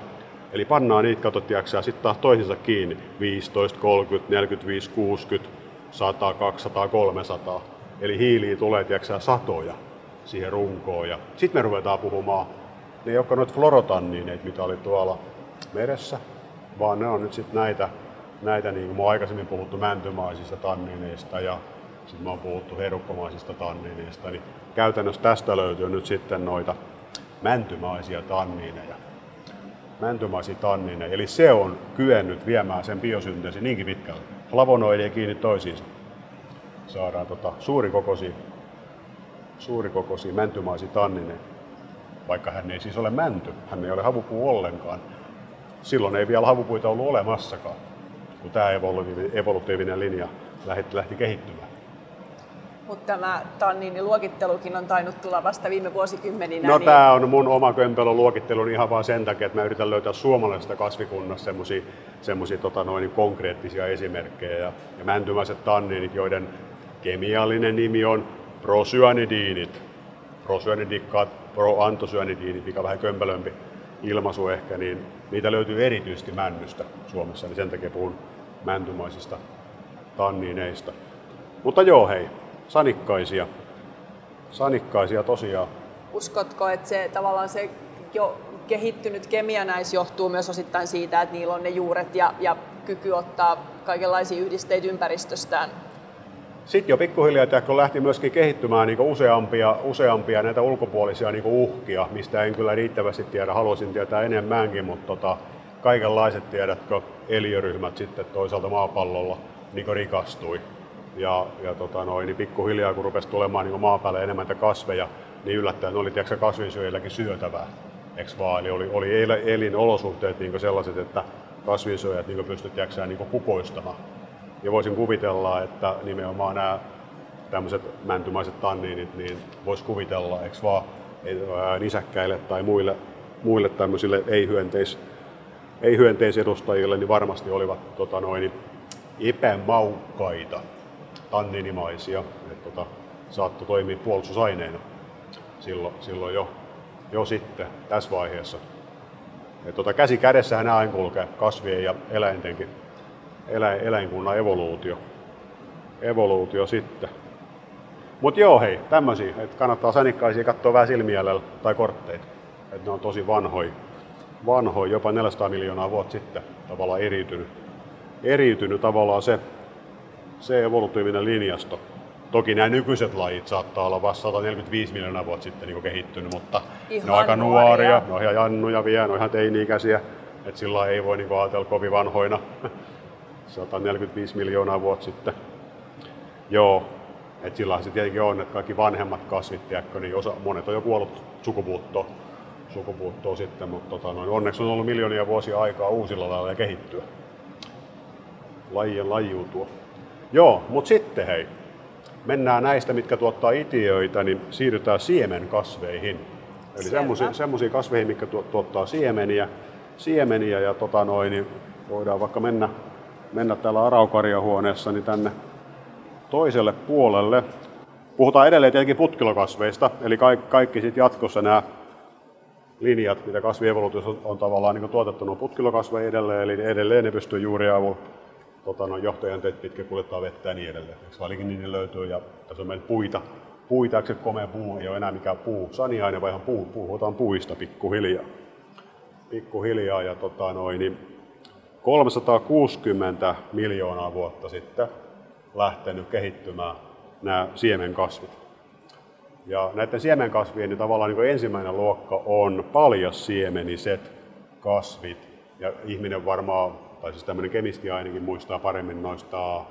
Eli pannaan niitä, katsot, ja sitten taas toisensa kiinni. 15, 30, 45, 60, 100, 200, 300. Eli hiiliä tulee, tiedätkö, satoja siihen runkoon. Ja sitten me ruvetaan puhumaan ne ei olekaan noita florotanniineita, mitä oli tuolla meressä, vaan ne on nyt sitten näitä, näitä niin kuin mä oon aikaisemmin puhuttu mäntymaisista tannineista ja sitten mä oon puhuttu herukkomaisista tannineista, niin käytännössä tästä löytyy nyt sitten noita mäntymaisia tannineja. Mäntymaisia tannineja, eli se on kyennyt viemään sen biosynteesi niinkin pitkälle. Flavonoidien kiinni toisiinsa. Saadaan tota suurikokoisia, suurikokoisia mäntymaisia tannineja vaikka hän ei siis ole mänty, hän ei ole havupuu ollenkaan. Silloin ei vielä havupuita ollut olemassakaan, kun tämä evolutiivinen linja lähti, lähti kehittymään. Mutta tämä tanniiniluokittelukin on tainnut tulla vasta viime vuosikymmeninä. No niin... tämä on mun oma kömpelön luokittelu ihan vain sen takia, että mä yritän löytää suomalaisesta kasvikunnasta semmoisia semmosia, tota noin, konkreettisia esimerkkejä. Ja, ja mäntymäiset tanniinit, joiden kemiallinen nimi on prosyanidiinit. Prosyanidikat, proantosyanidiinit, mikä on vähän kömpelömpi ilmaisu ehkä, niin niitä löytyy erityisesti männystä Suomessa, niin sen takia puhun mäntymaisista tanniineista. Mutta joo hei, sanikkaisia. Sanikkaisia tosiaan. Uskotko, että se tavallaan se jo kehittynyt kemia näissä johtuu myös osittain siitä, että niillä on ne juuret ja, ja kyky ottaa kaikenlaisia yhdisteitä ympäristöstään sitten jo pikkuhiljaa kun lähti myöskin kehittymään niin useampia, useampia näitä ulkopuolisia niin uhkia, mistä en kyllä riittävästi tiedä, haluaisin tietää enemmänkin, mutta tota, kaikenlaiset tiedätkö, eliöryhmät sitten toisaalta maapallolla niin rikastui. Ja, ja tota noin, niin pikkuhiljaa kun rupesi tulemaan niin maapäälle enemmän kasveja, niin yllättäen oli tiedätkö, kasvinsyöjilläkin syötävää. Eks vaan? Eli oli, oli elinolosuhteet niin sellaiset, että kasvinsyöjät niin pystyivät niin kukoistamaan. Ja voisin kuvitella, että nimenomaan nämä tämmöiset mäntymaiset tanniinit, niin voisi kuvitella, eikö vaan nisäkkäille tai muille, muille tämmöisille ei-hyönteis, ei-hyönteisedustajille, niin varmasti olivat tota noin, epämaukkaita tanninimaisia, että tota, saattoi toimia puolustusaineena silloin, silloin jo, jo sitten tässä vaiheessa. Tota, käsi kädessähän nämä aina kulkee kasvien ja eläintenkin eläin, eläinkunnan evoluutio. Evoluutio sitten. Mutta joo hei, tämmöisiä, että kannattaa sänikkaisia katsoa vähän silmielellä tai kortteita. Että ne on tosi vanhoja, vanhoja, jopa 400 miljoonaa vuotta sitten tavallaan eriytynyt. Eriytynyt tavallaan se, se evolutiivinen linjasto. Toki nämä nykyiset lajit saattaa olla vasta 145 miljoonaa vuotta sitten niin kehittynyt, mutta ihan ne on aika nuoria, nuoria ne on ihan jannuja vielä, ne on ihan teini-ikäisiä. Että sillä ei voi niin ajatella kovin vanhoina. 145 miljoonaa vuotta sitten. Joo, että sillä se tietenkin on, että kaikki vanhemmat kasvit, tiedätkö, niin osa, monet on jo kuollut sukupuuttoon, sukupuuttoon sitten, mutta tota, noin, onneksi on ollut miljoonia vuosia aikaa uusilla lailla ja kehittyä. Lajien lajiutua. Joo, mutta sitten hei, mennään näistä, mitkä tuottaa itiöitä, niin siirrytään siemenkasveihin. Eli semmoisiin kasveihin, mitkä tuottaa siemeniä, siemeniä ja tota noin, niin voidaan vaikka mennä mennä täällä Araukaria-huoneessa niin tänne toiselle puolelle. Puhutaan edelleen tietenkin putkilokasveista, eli kaikki, kaikki sitten jatkossa nämä linjat, mitä kasvievoluutiossa on, on tavallaan niin tuotettu, on putkilokasveja edelleen, eli edelleen ne pystyy juuri avulla tota, no, johtojänteet pitkä kuljettaa vettä ja niin edelleen. Vaikka niin löytyy, ja tässä on meillä puita. Puita, se komea puu ei ole enää mikään puu, saniaine, vaan ihan puu, puhutaan puista pikkuhiljaa. Pikkuhiljaa, ja tota, noin, niin 360 miljoonaa vuotta sitten lähtenyt kehittymään nämä siemenkasvit. Ja näiden siemenkasvien niin tavallaan niin ensimmäinen luokka on siemeniset kasvit. Ja ihminen varmaan, tai siis tämmöinen kemisti ainakin muistaa paremmin noista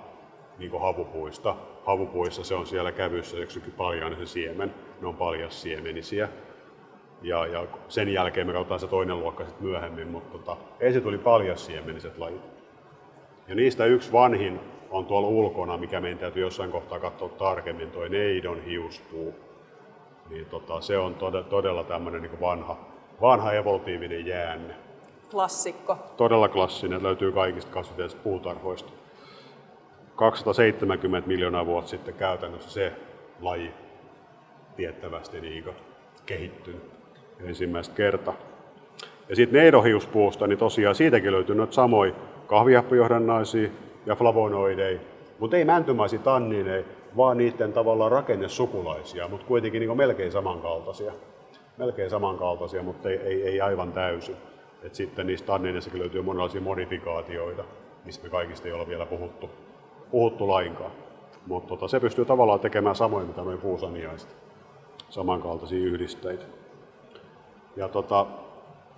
niin havupuista. Havupuissa se on siellä kävyssä yksikin paljainen se siemen, ne on siemenisiä ja, ja sen jälkeen me katsotaan se toinen luokka sitten myöhemmin, mutta tota, ensin tuli paljassiemeniset lajit. Ja niistä yksi vanhin on tuolla ulkona, mikä meidän täytyy jossain kohtaa katsoa tarkemmin, toi neidon hiuspuu. Niin tota, se on todella, todella tämmöinen niin vanha, vanha evolutiivinen jäänne. Klassikko. Todella klassinen, löytyy kaikista kasviteista puutarhoista. 270 miljoonaa vuotta sitten käytännössä se laji tiettävästi niin kehittynyt ensimmäistä kertaa. Ja sitten neidohiuspuusta, niin tosiaan siitäkin löytyy noita samoja kahvihappojohdannaisia ja flavonoideja, mutta ei mäntymaisia tannineja, vaan niiden tavallaan rakennesukulaisia, mutta kuitenkin niin melkein samankaltaisia. Melkein samankaltaisia, mutta ei, ei, ei aivan täysin. Et sitten niistä tannineissakin löytyy monenlaisia modifikaatioita, mistä me kaikista ei ole vielä puhuttu, puhuttu lainkaan. Mutta tota, se pystyy tavallaan tekemään samoin mitä noin puusaniaiset, samankaltaisia yhdisteitä. Ja tota,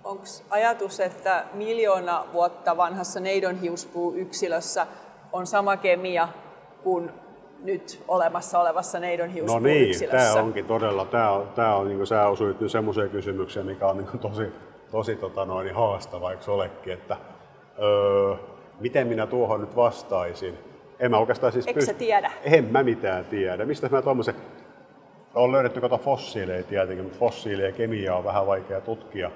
Onko ajatus, että miljoona vuotta vanhassa neidonhiuspuu-yksilössä on sama kemia kuin nyt olemassa olevassa neidonhiuspuu-yksilössä? No niin, tämä onkin todella, tämä on, tämä on niin kuin sä osuit nyt semmoiseen kysymykseen, mikä on niin kuin tosi, tosi tota noin, haastava, eikö olekin, että öö, miten minä tuohon nyt vastaisin, En mä oikeastaan siis Eikö pyst... tiedä? En mä mitään tiedä. Mistä mä tuommoisen... On löydetty kato fossiileja tietenkin, mutta fossiileja ja kemiaa on vähän vaikea tutkia,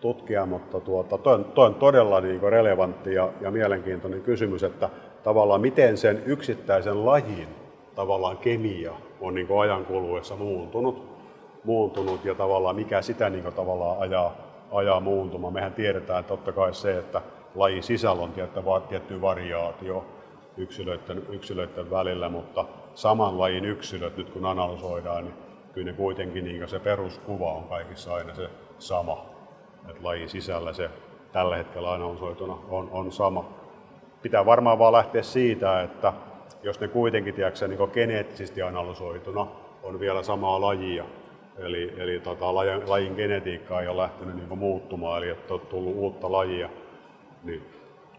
tutkia mutta tuota, toi, on, toi on todella niin relevantti ja, ja mielenkiintoinen kysymys, että tavallaan miten sen yksittäisen lajin tavallaan kemia on niin ajan kuluessa muuntunut, muuntunut ja tavallaan mikä sitä niin tavallaan ajaa, ajaa muuntumaan. Mehän tiedetään että totta kai se, että lajin sisällä on tietty variaatio yksilöiden, yksilöiden välillä, mutta saman lajin yksilöt nyt kun analysoidaan, niin kyllä ne kuitenkin niin se peruskuva on kaikissa aina se sama. Että lajin sisällä se tällä hetkellä analysoituna on, on sama. Pitää varmaan vaan lähteä siitä, että jos ne kuitenkin tiedätkö, niin geneettisesti analysoituna on vielä samaa lajia, eli, eli tota, lajin, lajin genetiikka ei ole lähtenyt niin muuttumaan, eli että on tullut uutta lajia, niin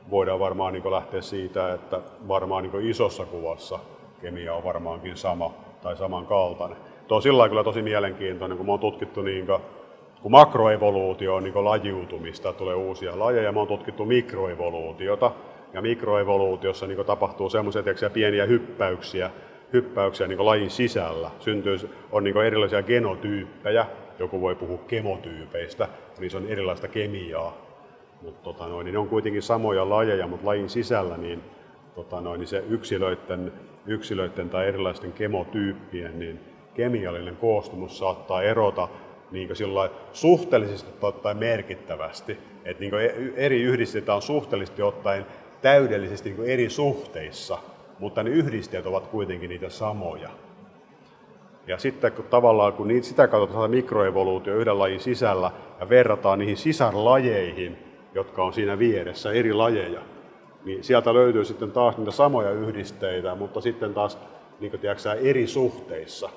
voidaan varmaan niin lähteä siitä, että varmaan niin isossa kuvassa kemia on varmaankin sama tai samankaltainen. Tuo on sillä kyllä tosi mielenkiintoinen, kun me on tutkittu niin kuin, kun makroevoluutio on niin lajiutumista, tulee uusia lajeja, me on tutkittu mikroevoluutiota, ja mikroevoluutiossa niin tapahtuu semmoisia pieniä hyppäyksiä, hyppäyksiä niin lajin sisällä. Syntyy, on niin erilaisia genotyyppejä, joku voi puhua kemotyypeistä, se on erilaista kemiaa. Mutta tota noin, niin ne on kuitenkin samoja lajeja, mutta lajin sisällä niin, tota noin, niin se yksilöiden, yksilöiden tai erilaisten kemotyyppien niin kemiallinen koostumus saattaa erota niin sillä suhteellisesti ottaen merkittävästi. Et niin eri yhdisteitä on suhteellisesti ottaen täydellisesti niin eri suhteissa, mutta ne yhdisteet ovat kuitenkin niitä samoja. Ja sitten kun tavallaan kun niitä, sitä kautta saadaan mikroevoluutio yhden lajin sisällä ja verrataan niihin sisarlajeihin, jotka on siinä vieressä, eri lajeja, niin sieltä löytyy sitten taas niitä samoja yhdisteitä, mutta sitten taas niin kuin tiedätkö, eri suhteissa.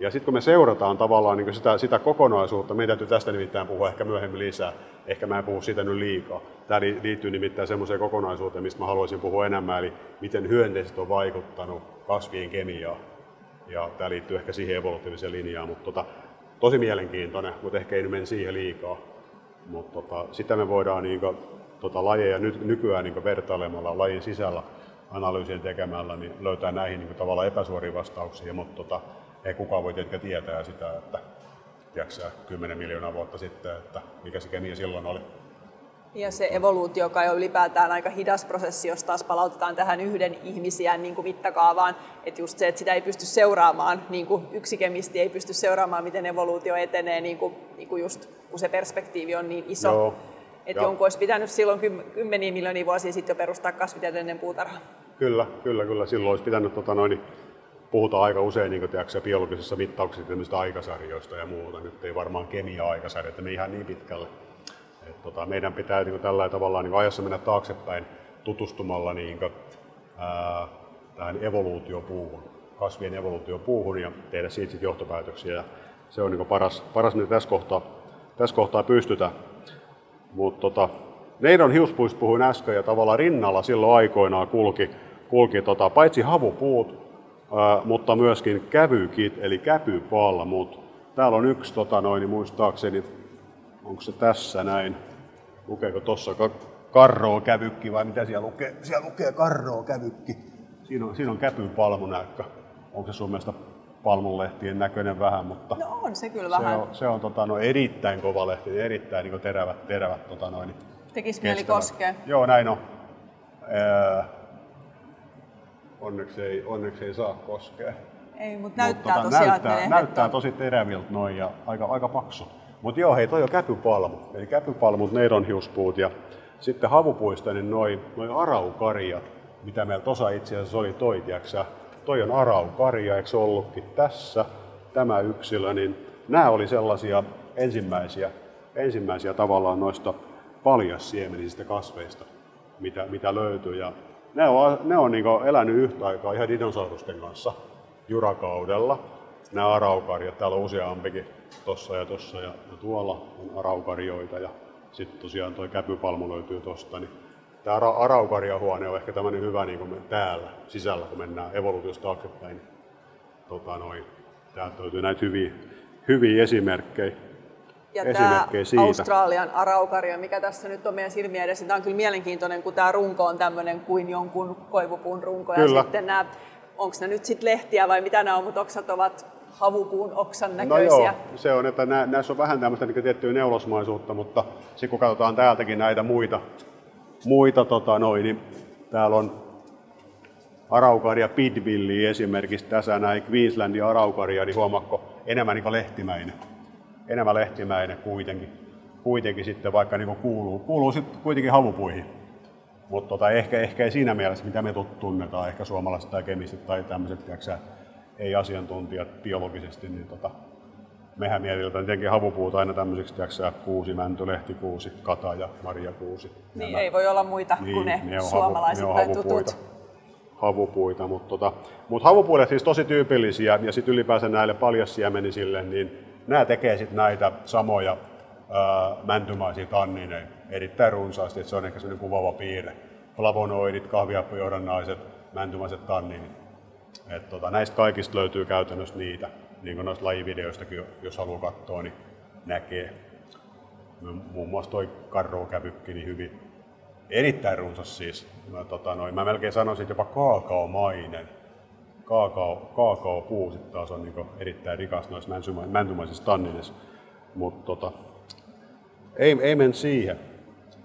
Ja sitten kun me seurataan tavallaan niin sitä, sitä kokonaisuutta, meidän täytyy tästä nimittäin puhua ehkä myöhemmin lisää, ehkä mä en puhu siitä nyt liikaa. Tämä liittyy nimittäin semmoiseen kokonaisuuteen, mistä mä haluaisin puhua enemmän, eli miten hyönteiset on vaikuttanut kasvien kemiaan. Ja tämä liittyy ehkä siihen evolutiiviseen linjaan, mutta tota, tosi mielenkiintoinen, mutta ehkä ei nyt mene siihen liikaa. Mutta tota, sitä me voidaan niin kuin, tota, lajeja nyt, nykyään niin vertailemalla lajin sisällä analyysien tekemällä niin löytää näihin niin tavallaan epäsuoria vastauksia, mutta tota, ei kukaan voi tietenkään tietää sitä, että tiedätkö, 10 miljoonaa vuotta sitten, että mikä se kemia silloin oli. Ja se evoluutio, joka on ylipäätään aika hidas prosessi, jos taas palautetaan tähän yhden ihmisiä niin kuin mittakaavaan, että just se, että sitä ei pysty seuraamaan, niin kuin yksi kemisti ei pysty seuraamaan, miten evoluutio etenee, niin kuin, niin kuin just kun se perspektiivi on niin iso. Joo. Että jonkun olisi pitänyt silloin kymmeniä miljoonia vuosia sitten jo perustaa kasvitieteellinen puutarha. Kyllä, kyllä, kyllä. Silloin olisi pitänyt tota, noin, puhutaan aika usein niin tiedätkö, biologisissa mittauksissa aikasarjoista ja muuta. Nyt ei varmaan kemia-aikasarjoita me ihan niin pitkälle. Et, tota, meidän pitää niin kuin, tällä tavalla niin ajassa mennä taaksepäin tutustumalla niin kuin, ää, tähän evoluutiopuuhun, kasvien evoluutiopuuhun ja tehdä siitä sit johtopäätöksiä. Ja se on niin paras, paras mitä tässä kohtaa, tässä kohtaa pystytä. Mutta tota, Neidon hiuspuista puhuin äsken ja tavallaan rinnalla silloin aikoinaan kulki, kulki tota, paitsi havupuut, mutta myöskin kävykit, eli käpypalmut. Täällä on yksi, tota noin, niin muistaakseni, onko se tässä näin, lukeeko tuossa karroo kävykki vai mitä siellä lukee? Siellä lukee karroo kävykki. Siinä on, siinä on käpypalmunäkkö. Onko se sun mielestä palmunlehtien näköinen vähän, mutta no on se kyllä vähän. Se on, se on tota, no, erittäin kova lehti, erittäin niin terävät, terävät tota, noin, Tekisi mieli koskea. Joo, näin on. Ee, onneksi ei, onneksi ei saa koskea. Ei, mutta näyttää Mut, tota, tosiaan, näyttää, näyttää tosi teräviltä noin ja aika, aika paksu. Mutta joo, hei, toi on käpypalmu. Eli käpypalmut, neidonhiuspuut ja sitten havupuista, niin noin noi araukarjat, mitä meillä tuossa itse asiassa oli toi, tiiäksä, toi on araukarja, eikö se ollutkin tässä, tämä yksilö, niin nämä oli sellaisia ensimmäisiä, ensimmäisiä tavallaan noista paljassiemenisistä kasveista, mitä, mitä löytyy. Ja ne on, ne on niin elänyt yhtä aikaa ihan dinosaurusten kanssa jurakaudella. Nämä araukarjat, täällä on useampikin, tossa ja tossa ja, ja tuolla on araukarjoita ja sitten tosiaan tuo käpypalmu löytyy tosta. Niin tämä araukarjahuone on ehkä tämmöinen hyvä niin kuin täällä sisällä, kun mennään evoluutiosta taaksepäin. Tota noin, täältä löytyy näitä hyviä, hyviä esimerkkejä. ja tämä Australian araukaria, mikä tässä nyt on meidän silmien edessä, tämä on kyllä mielenkiintoinen, kun tämä runko on tämmöinen kuin jonkun koivupuun runko. Kyllä. Ja sitten nämä, onko ne nyt sitten lehtiä vai mitä nämä on, mutta oksat ovat havupuun oksan näköisiä. No joo, se on, että nä, näissä on vähän tämmöistä niin tiettyä neulosmaisuutta, mutta sitten kun katsotaan täältäkin näitä muita, muita tota noin, niin täällä on Araukaria Pidvilli esimerkiksi tässä näin Queenslandin Araukaria, niin huomakko enemmän niin lehtimäinen. Enemmän lehtimäinen kuitenkin. Kuitenkin sitten vaikka niin kuuluu, kuuluu sitten kuitenkin havupuihin. Mutta tota, ehkä, ehkä ei siinä mielessä, mitä me tunnetaan, ehkä suomalaiset tai kemistit tai tämmöiset, ei asiantuntijat biologisesti, niin tota, mehän mielletään tietenkin havupuuta aina tämmöiseksi, tiiäksä, kuusi, mänty, lehtikuusi, kata ja marjakuusi. Niin, Nämä, ei voi olla muita niin, kuin ne, ne suomalaiset havu, ne tutut havupuita, mutta tota, mut havupuudet siis tosi tyypillisiä ja sitten ylipäänsä näille paljassiemenisille, niin nämä tekee sitten näitä samoja ää, mäntymaisia tannineja erittäin runsaasti, että se on ehkä sellainen kuvaava piirre. Flavonoidit, kahviappojohdannaiset, mäntymaiset tanninit. Et tota, näistä kaikista löytyy käytännössä niitä, niin kuin noista lajivideoistakin, jos haluaa katsoa, niin näkee. Muun muassa toi karrokävykki, niin hyvin, erittäin runsas siis. Mä, tota, noin, mä melkein sanoisin jopa kaakaomainen. Kaakao, kaakaopuu sitten taas on niin erittäin rikas noissa mäntymaisissa tannineissa. Mutta tota, ei, ei men siihen.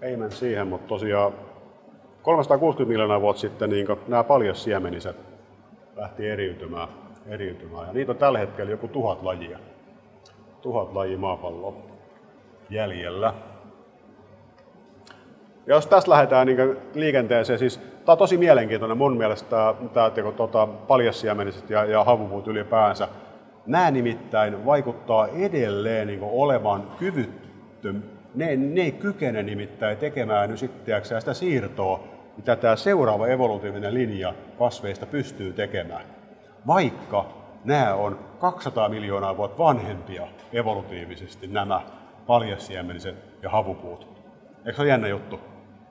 Ei men siihen, mutta tosiaan 360 miljoonaa vuotta sitten niin nämä paljassiemeniset lähti eriytymään, eriytymään. Ja niitä on tällä hetkellä joku tuhat lajia. Tuhat lajia maapalloa jäljellä. Ja jos tässä lähdetään niin liikenteeseen, siis tämä on tosi mielenkiintoinen mun mielestä tämä, tämä tuota, paljassiemeniset ja, ja havupuut ylipäänsä. Nämä nimittäin vaikuttaa edelleen niin olevan kyvyttöm. Ne, ne ei kykene nimittäin tekemään sitten sitä siirtoa, mitä tämä seuraava evolutiivinen linja kasveista pystyy tekemään. Vaikka nämä on 200 miljoonaa vuotta vanhempia evolutiivisesti nämä paljassiemeniset ja havupuut. Eikö se ole jännä juttu?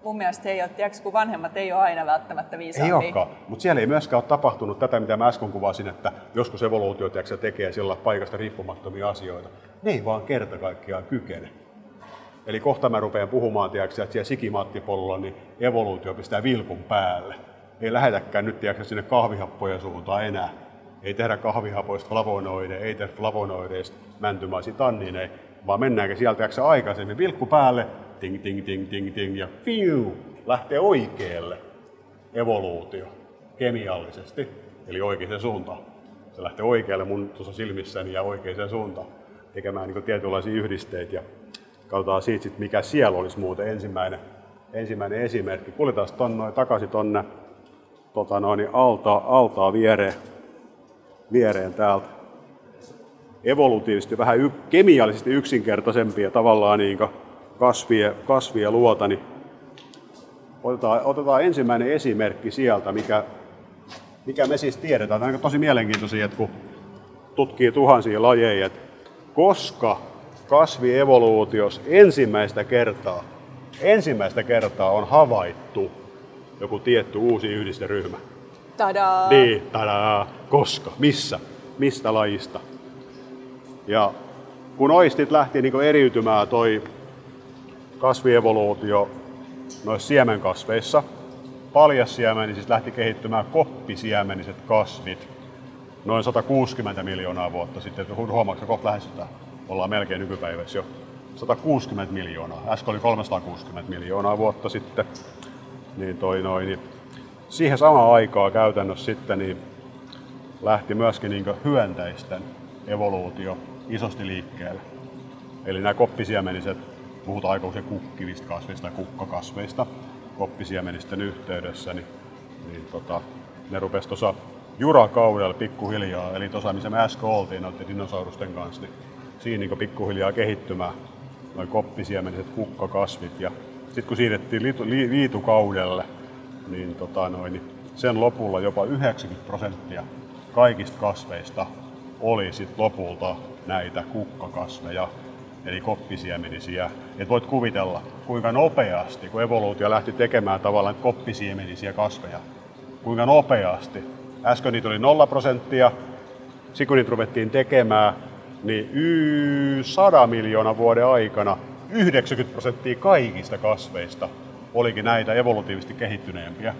mun mielestä ei ole, tiedätkö, kun vanhemmat ei ole aina välttämättä viisaampia. Ei olekaan, mutta siellä ei myöskään ole tapahtunut tätä, mitä mä äsken kuvasin, että joskus evoluutio tiedätkö, tekee sillä paikasta riippumattomia asioita. Ne ei vaan kerta kaikkiaan kykene. Eli kohta mä rupean puhumaan, tiedätkö, että siellä sikimaattipollolla niin evoluutio pistää vilkun päälle. Ei lähetäkään nyt tiedätkö, sinne kahvihappojen suuntaan enää. Ei tehdä kahvihapoista flavonoideja, ei tehdä flavonoideista mäntymaisia tannineja, vaan mennäänkö sieltä aikaisemmin vilkku päälle, ting, ting, ting, ting, ting, ja fiu, lähtee oikealle evoluutio kemiallisesti, eli oikeaan suuntaan. Se lähtee oikealle mun tuossa silmissäni ja oikeaan suuntaan tekemään niin tietynlaisia yhdisteitä ja katsotaan siitä sit, mikä siellä olisi muuten ensimmäinen, ensimmäinen esimerkki. Kuljetaan ton, noin, takaisin tonne tota noin, altaa, altaa viereen, viereen täältä. Evolutiivisesti vähän y- kemiallisesti yksinkertaisempia tavallaan niin kasvia, kasvia luota, niin otetaan, otetaan ensimmäinen esimerkki sieltä, mikä, mikä me siis tiedetään. Tämä on tosi mielenkiintoisia, että kun tutkii tuhansia lajeja, että koska kasvievoluutiossa ensimmäistä kertaa, ensimmäistä kertaa on havaittu joku tietty uusi yhdisteryhmä. Tadaa! Niin, tadaa! Koska? Missä? Mistä lajista? Ja kun oistit lähti niin eriytymään toi kasvievoluutio noissa siemenkasveissa, paljassiemeni siis lähti kehittymään koppisiemeniset kasvit noin 160 miljoonaa vuotta sitten. Huomaatko, kohta lähestytään? Ollaan melkein nykypäivässä jo. 160 miljoonaa. Äsken oli 360 miljoonaa vuotta sitten. Niin toi noin, niin siihen samaan aikaan käytännössä sitten niin lähti myöskin niin hyönteisten evoluutio isosti liikkeelle. Eli nämä koppisiemeniset puhutaanko se kukkivista kasveista tai kukkakasveista koppisiemenisten yhteydessä, niin, niin tota, ne rupesi tuossa jurakaudella pikkuhiljaa, eli tuossa missä me äsken oltiin noiden dinosaurusten kanssa, niin siinä niin pikkuhiljaa kehittymään noin koppisiemeniset kukkakasvit. Ja sitten kun siirrettiin liitu, li, liitukaudelle, niin, tota noin, niin sen lopulla jopa 90 prosenttia kaikista kasveista oli sit lopulta näitä kukkakasveja eli koppisiemenisiä. Et voit kuvitella, kuinka nopeasti, kun evoluutio lähti tekemään tavallaan koppisiemenisiä kasveja, kuinka nopeasti. Äsken niitä oli 0 prosenttia, sitten kun niitä ruvettiin tekemään, niin y 100 miljoonaa vuoden aikana 90 prosenttia kaikista kasveista olikin näitä evolutiivisesti kehittyneempiä.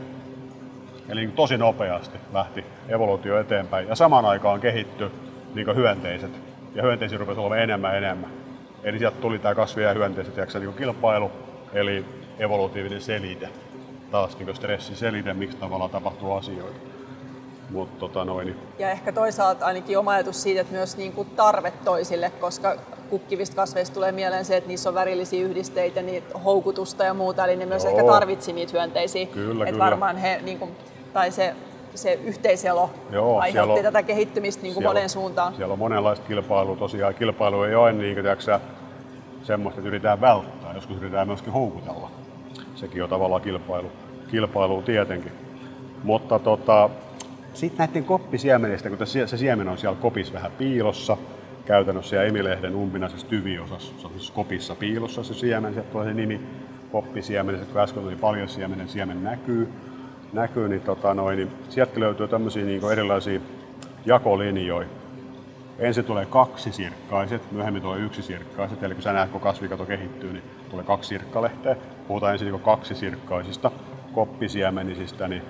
Eli niin tosi nopeasti lähti evoluutio eteenpäin. Ja samaan aikaan kehitty niin hyönteiset. Ja hyönteisiä rupesi olemaan enemmän ja enemmän. Eli sieltä tuli tämä kasvia ja hyönteiset tiedätkö, niin kilpailu, eli evolutiivinen selite. Taas niin stressiselite, miksi tavallaan tapahtuu asioita. Mut, tota noin. Ja ehkä toisaalta ainakin oma ajatus siitä, että myös niin kuin tarve toisille, koska kukkivista kasveista tulee mieleen se, että niissä on värillisiä yhdisteitä, niitä houkutusta ja muuta, eli ne myös Joo. ehkä tarvitsi niitä hyönteisiä. Kyllä, että kyllä. varmaan he, niin kuin, tai se, se yhteiselo Joo, aiheutti on, tätä kehittymistä niin kuin moneen suuntaan. Siellä on monenlaista kilpailua tosiaan. Kilpailu ei ole niin kuin, tiiäksä, semmoista, että yritetään välttää, joskus yritetään myöskin houkutella. Sekin on tavallaan kilpailu, kilpailu tietenkin. Mutta tota, sitten näiden koppisiemenistä, kun se siemen on siellä kopissa vähän piilossa, käytännössä siellä Emilehden umpinaisessa tyviosassa, se on siis kopissa piilossa se siemen, sieltä tulee se nimi koppisiemen, kun äsken oli paljon siemenen, siemen näkyy, näkyy niin, tota noin, niin sieltä löytyy tämmöisiä niin erilaisia jakolinjoja. Ensin tulee kaksi sirkkaiset, myöhemmin tulee yksi sirkkaiset, eli kun sä näet, kun kasvikato kehittyy, niin tulee kaksi sirkkalehteä. Puhutaan ensin niin kaksi sirkkaisista koppisiemenisistä, niin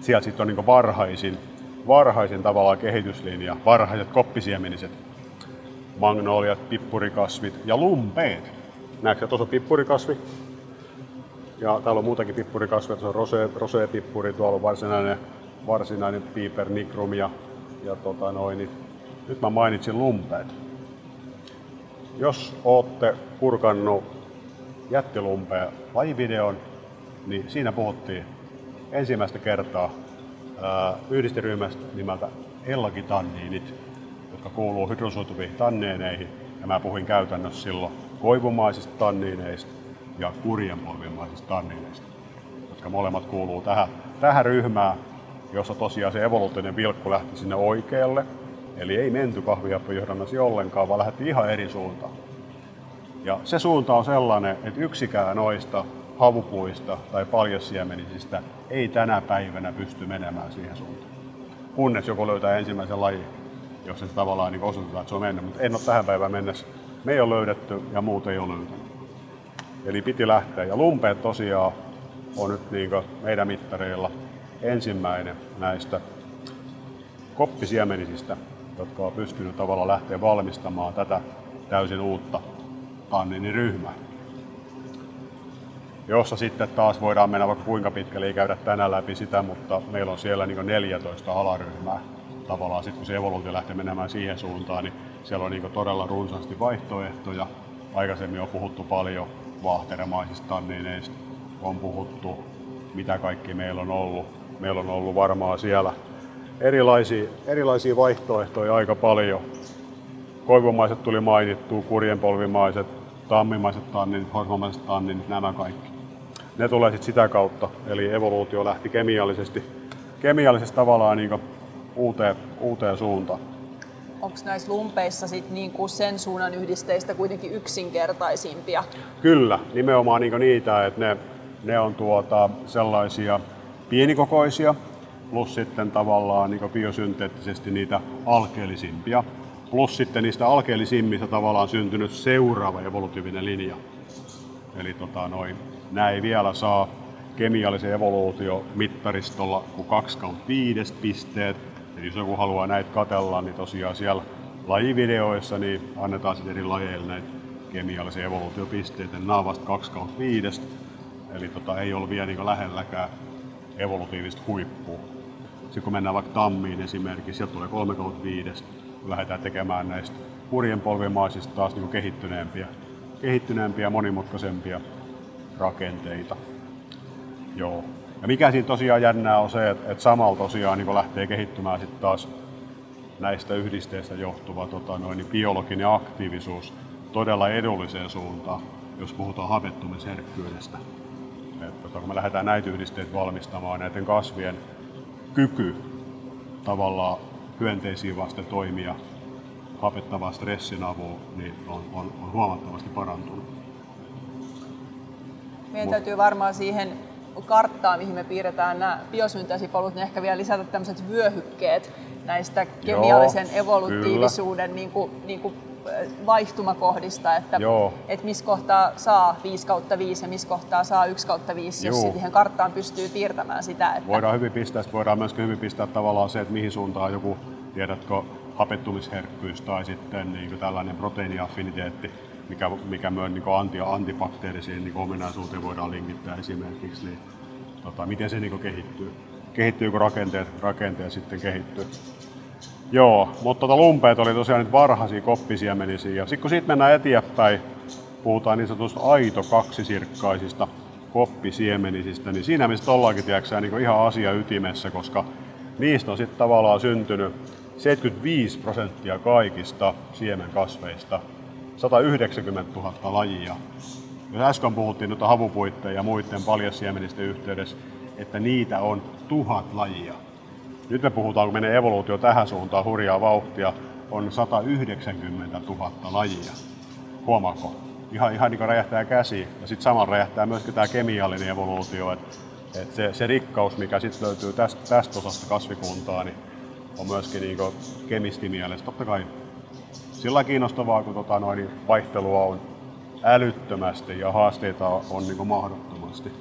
sieltä sitten on niin varhaisin, varhaisin tavallaan kehityslinja, varhaiset koppisiemeniset, magnoliat, pippurikasvit ja lumpeet. Näetkö, tuossa pippurikasvi, ja täällä on muutakin pippurikasveja, se on rose, rose-pippuri, tuolla on varsinainen, varsinainen piper nigrum ja, ja tota noin, niin nyt mä mainitsin lumpeet. Jos ootte purkannut jättilumpea lajivideon, niin siinä puhuttiin ensimmäistä kertaa yhdisteryhmästä nimeltä ellagitanniinit, jotka kuuluu hydrosuotuviin tanneeneihin. Ja mä puhuin käytännössä silloin koivumaisista tanniineista ja kurjenpolvimaisista tanniineista, jotka molemmat kuuluu tähän, tähän ryhmään, jossa tosiaan se evoluutinen vilkku lähti sinne oikealle. Eli ei menty kahvihappojahdannaisiin ollenkaan, vaan lähti ihan eri suuntaan. Ja se suunta on sellainen, että yksikään noista havupuista tai paljassiemenisistä ei tänä päivänä pysty menemään siihen suuntaan. Kunnes joku löytää ensimmäisen lajin, jossa se tavallaan niin osoitetaan, että se on mennyt. Mutta en ole tähän päivään mennessä. Me ei ole löydetty ja muut ei ole löytänyt. Eli piti lähteä. Ja lumpeet tosiaan on nyt niin meidän mittareilla ensimmäinen näistä koppisiemenisistä, jotka on pystynyt tavallaan lähteä valmistamaan tätä täysin uutta tanniniryhmää jossa sitten taas voidaan mennä vaikka kuinka pitkälle, ei käydä tänään läpi sitä, mutta meillä on siellä niin 14 alaryhmää. Tavallaan sitten kun se evoluutio lähtee menemään siihen suuntaan, niin siellä on niin todella runsaasti vaihtoehtoja. Aikaisemmin on puhuttu paljon vahteremaisista tannineista, on puhuttu mitä kaikki meillä on ollut. Meillä on ollut varmaan siellä erilaisia, erilaisia vaihtoehtoja aika paljon. Koivumaiset tuli mainittu, kurjenpolvimaiset, tammimaiset tannit, hormomaiset tannit, nämä kaikki ne tulee sitten sitä kautta. Eli evoluutio lähti kemiallisesti, kemiallisesti tavallaan niin uuteen, uuteen suuntaan. Onko näissä lumpeissa sit niinku sen suunnan yhdisteistä kuitenkin yksinkertaisimpia? Kyllä, nimenomaan niinku niitä, että ne, ne on tuota sellaisia pienikokoisia, plus sitten tavallaan niin biosynteettisesti niitä alkeellisimpia. Plus sitten niistä alkeellisimmista tavallaan syntynyt seuraava evolutiivinen linja. Eli tota, noin, nämä ei vielä saa kemiallisen evoluutiomittaristolla kuin 2 5 pisteet. Eli jos joku haluaa näitä katella, niin tosiaan siellä lajivideoissa niin annetaan sitten eri lajeille näitä kemiallisia evoluutiopisteitä. Nämä on vasta 2 5. Eli tota, ei ole vielä niin lähelläkään evolutiivista huippua. Sitten kun mennään vaikka tammiin esimerkiksi, sieltä tulee 3 5. Lähdetään tekemään näistä purjenpolvimaisista taas niin kehittyneempiä, kehittyneempiä monimutkaisempia rakenteita. Joo. Ja mikä siinä tosiaan jännää on se, että, että samalla tosiaan niin lähtee kehittymään sitten taas näistä yhdisteistä johtuva tota, noin, niin biologinen aktiivisuus todella edulliseen suuntaan, jos puhutaan havettumisherkkyydestä. Että, tota, kun me lähdetään näitä yhdisteitä valmistamaan, näiden kasvien kyky tavallaan hyönteisiin vasten toimia hapettavaa stressin avulla, niin on, on, on huomattavasti parantunut. Meidän täytyy varmaan siihen karttaa, mihin me piirretään nämä biosynteesipolut, niin ehkä vielä lisätä tämmöiset vyöhykkeet näistä kemiallisen Joo, evolutiivisuuden niin kuin, niin kuin vaihtumakohdista, että, että missä kohtaa saa 5 kautta 5 ja missä kohtaa saa 1 kautta 5, jos siihen karttaan pystyy piirtämään sitä. Että... Voidaan hyvin pistää, voidaan myöskin hyvin pistää tavallaan se, että mihin suuntaan joku, tiedätkö, hapettumisherkkyys tai sitten niin tällainen proteiiniaffiniteetti, mikä, mikä myös niin anti- antibakteerisiin niin ominaisuuteen voidaan linkittää esimerkiksi, niin tota, miten se niin kehittyy. Kehittyykö rakenteet, rakenteet sitten kehittyy. Joo, mutta tota lumpeet oli tosiaan nyt varhaisia koppisiemenisiä. Ja sitten kun siitä mennään eteenpäin, puhutaan niin sanotusta aito kaksisirkkaisista koppisiemenisistä, niin siinä missä ollaankin tiedätkö, niin ihan asia ytimessä, koska niistä on sitten tavallaan syntynyt 75 prosenttia kaikista siemenkasveista, 190 000 lajia. Jos äsken puhuttiin noita havupuitteen ja muiden paljasiemenisten yhteydessä, että niitä on tuhat lajia. Nyt me puhutaan, kun menee evoluutio tähän suuntaan hurjaa vauhtia, on 190 000 lajia. Huomaako? Ihan, ihan niin kuin räjähtää käsi. Ja sitten samalla räjähtää myöskin tämä kemiallinen evoluutio, että et se, se rikkaus, mikä sitten löytyy tästä, tästä osasta kasvikuntaa, niin on myöskin niin kemistimielessä totta kai sillä kiinnostavaa, kun tota noin, vaihtelua on älyttömästi ja haasteita on niin mahdottomasti.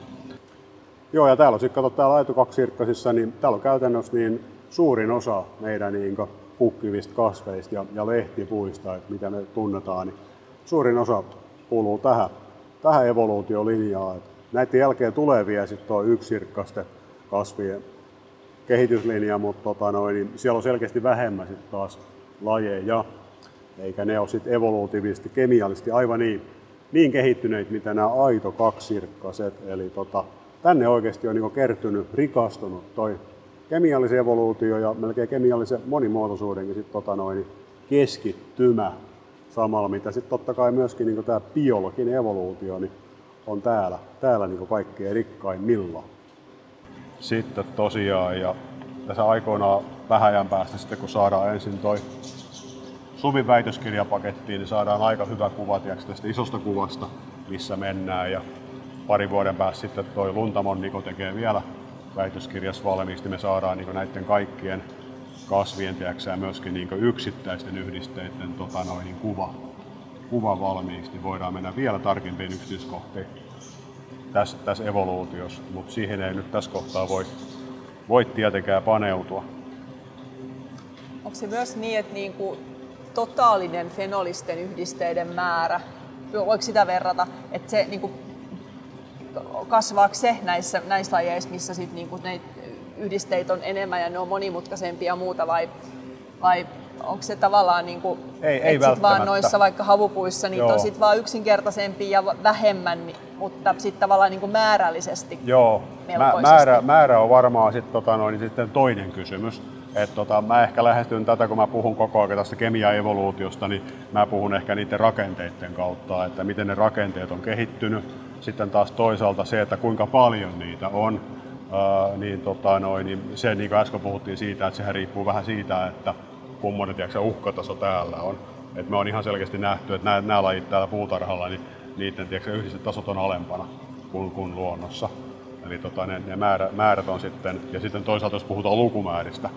Joo, ja täällä on sitten, kato täällä aitokaksirkkasissa, niin täällä on käytännössä niin suurin osa meidän niin pukkivista kasveista ja, ja lehtipuista, että mitä me tunnetaan, niin suurin osa kuuluu tähän, tähän evoluutiolinjaan. Että näiden jälkeen tulee vielä sitten tuo yksirkkasten kasvien kehityslinja, mutta tota noin, niin siellä on selkeästi vähemmän sitten taas lajeja, eikä ne ole sitten evoluutiivisesti, kemiallisesti aivan niin, niin kehittyneitä, mitä nämä aito kaksirkkaset. Eli tota, tänne oikeasti on niin kertynyt, rikastunut toi kemiallisen evoluutio ja melkein kemiallisen monimuotoisuudenkin sit, tota noin, keskittymä samalla, mitä sitten totta kai myöskin niin tämä biologinen evoluutio niin on täällä, täällä niin kaikkein rikkaimmilla. Sitten tosiaan, ja tässä aikoinaan vähän ajan päästä sitten kun saadaan ensin toi Suvin väitöskirjapakettiin, niin saadaan aika hyvä kuva tiiäks, tästä isosta kuvasta, missä mennään. Ja pari vuoden päästä sitten toi Luntamon Niko tekee vielä väitöskirjas valmiiksi, me saadaan niin näiden kaikkien kasvien tiiäks, ja myöskin niin yksittäisten yhdisteiden tota, noin, kuva, kuva valmiiksi, niin voidaan mennä vielä tarkempiin yksityiskohtiin tässä, tässä evoluutiossa, mutta siihen ei nyt tässä kohtaa voi, voi tietenkään paneutua. Onko se myös niin, että niin kuin totaalinen fenolisten yhdisteiden määrä, voiko sitä verrata, että se niin kuin, kasvaako se näissä, näissä lajeissa, missä sit, niin kuin, ne yhdisteitä on enemmän ja ne on monimutkaisempia ja muuta, vai, vai onko se tavallaan niin kuin, ei, ei sit vaan noissa vaikka havupuissa niitä Joo. on sit vaan yksinkertaisempia ja vähemmän, mutta sitten tavallaan niin kuin määrällisesti Joo, määrä, määrä on varmaan sit, tota noin, sitten toinen kysymys. Et tota, mä ehkä lähestyn tätä, kun mä puhun koko ajan tästä kemiaevoluutiosta, niin mä puhun ehkä niiden rakenteiden kautta, että miten ne rakenteet on kehittynyt. Sitten taas toisaalta se, että kuinka paljon niitä on, ää, niin, tota, noin, niin se niin kuin äsken puhuttiin siitä, että sehän riippuu vähän siitä, että kummonen tiedätkö, uhkataso täällä on. Et me on ihan selkeästi nähty, että nämä, nämä lajit täällä puutarhalla, niin niiden tiedätkö, yhdistetasot on alempana kuin, kuin luonnossa. Eli tota, ne, ne määrä, määrät on sitten, ja sitten toisaalta jos puhutaan lukumääristä,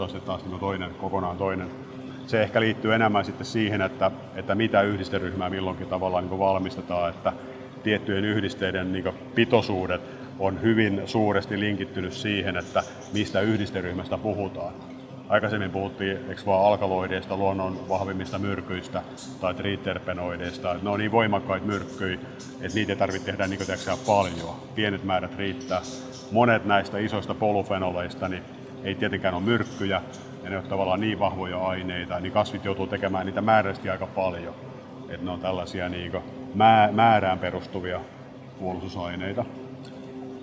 se on sitten taas niin toinen, kokonaan toinen. Se ehkä liittyy enemmän sitten siihen, että, että mitä yhdisteryhmää milloinkin tavallaan niin valmistetaan, että tiettyjen yhdisteiden niin pitoisuudet on hyvin suuresti linkittynyt siihen, että mistä yhdisteryhmästä puhutaan. Aikaisemmin puhuttiin eikö vaan alkaloideista, luonnon vahvimmista myrkyistä tai triterpenoideista. Ne on niin voimakkaita myrkkyjä, että niitä ei tarvitse tehdä niin paljon. Pienet määrät riittää. Monet näistä isoista polufenoleista niin ei tietenkään ole myrkkyjä ja ne ovat tavallaan niin vahvoja aineita, niin kasvit joutuu tekemään niitä määräisesti aika paljon. Että ne on tällaisia niin määrään perustuvia puolustusaineita.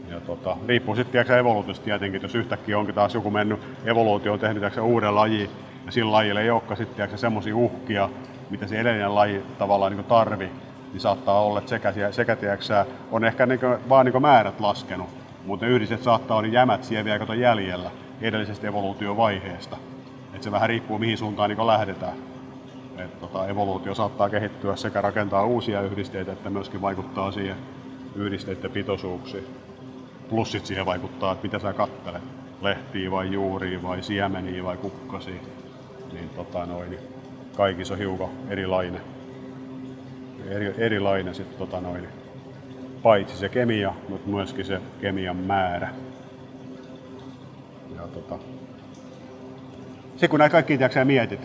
Ja tota, riippuu sitten evoluutiosta tietenkin, jos yhtäkkiä onkin taas joku mennyt, evoluutio on tehnyt tiedätkö, uuden lajin, ja sillä lajilla ei olekaan sitten semmoisia uhkia, mitä se edellinen laji tavallaan niin tarvi, niin saattaa olla, että sekä, sekä tiedätkö, on ehkä niin kuin, vaan niin määrät laskenut, mutta ne yhdistet saattaa olla jämät siellä vielä jäljellä edellisestä evoluutiovaiheesta. Et se vähän riippuu mihin suuntaan niin lähdetään. Et tota, evoluutio saattaa kehittyä sekä rakentaa uusia yhdisteitä, että myöskin vaikuttaa siihen yhdisteiden pitoisuuksiin. Plus sit siihen vaikuttaa, että mitä sä kattelet. Lehtiä vai juuria vai siemeniä vai kukkasia. Niin, tota noin, niin kaikissa on hiukan erilainen. Eri, erilainen sit, tota noin, paitsi se kemia, mutta myöskin se kemian määrä. Ja tota, sitten kun näitä kaikki tiiäksä, mietit,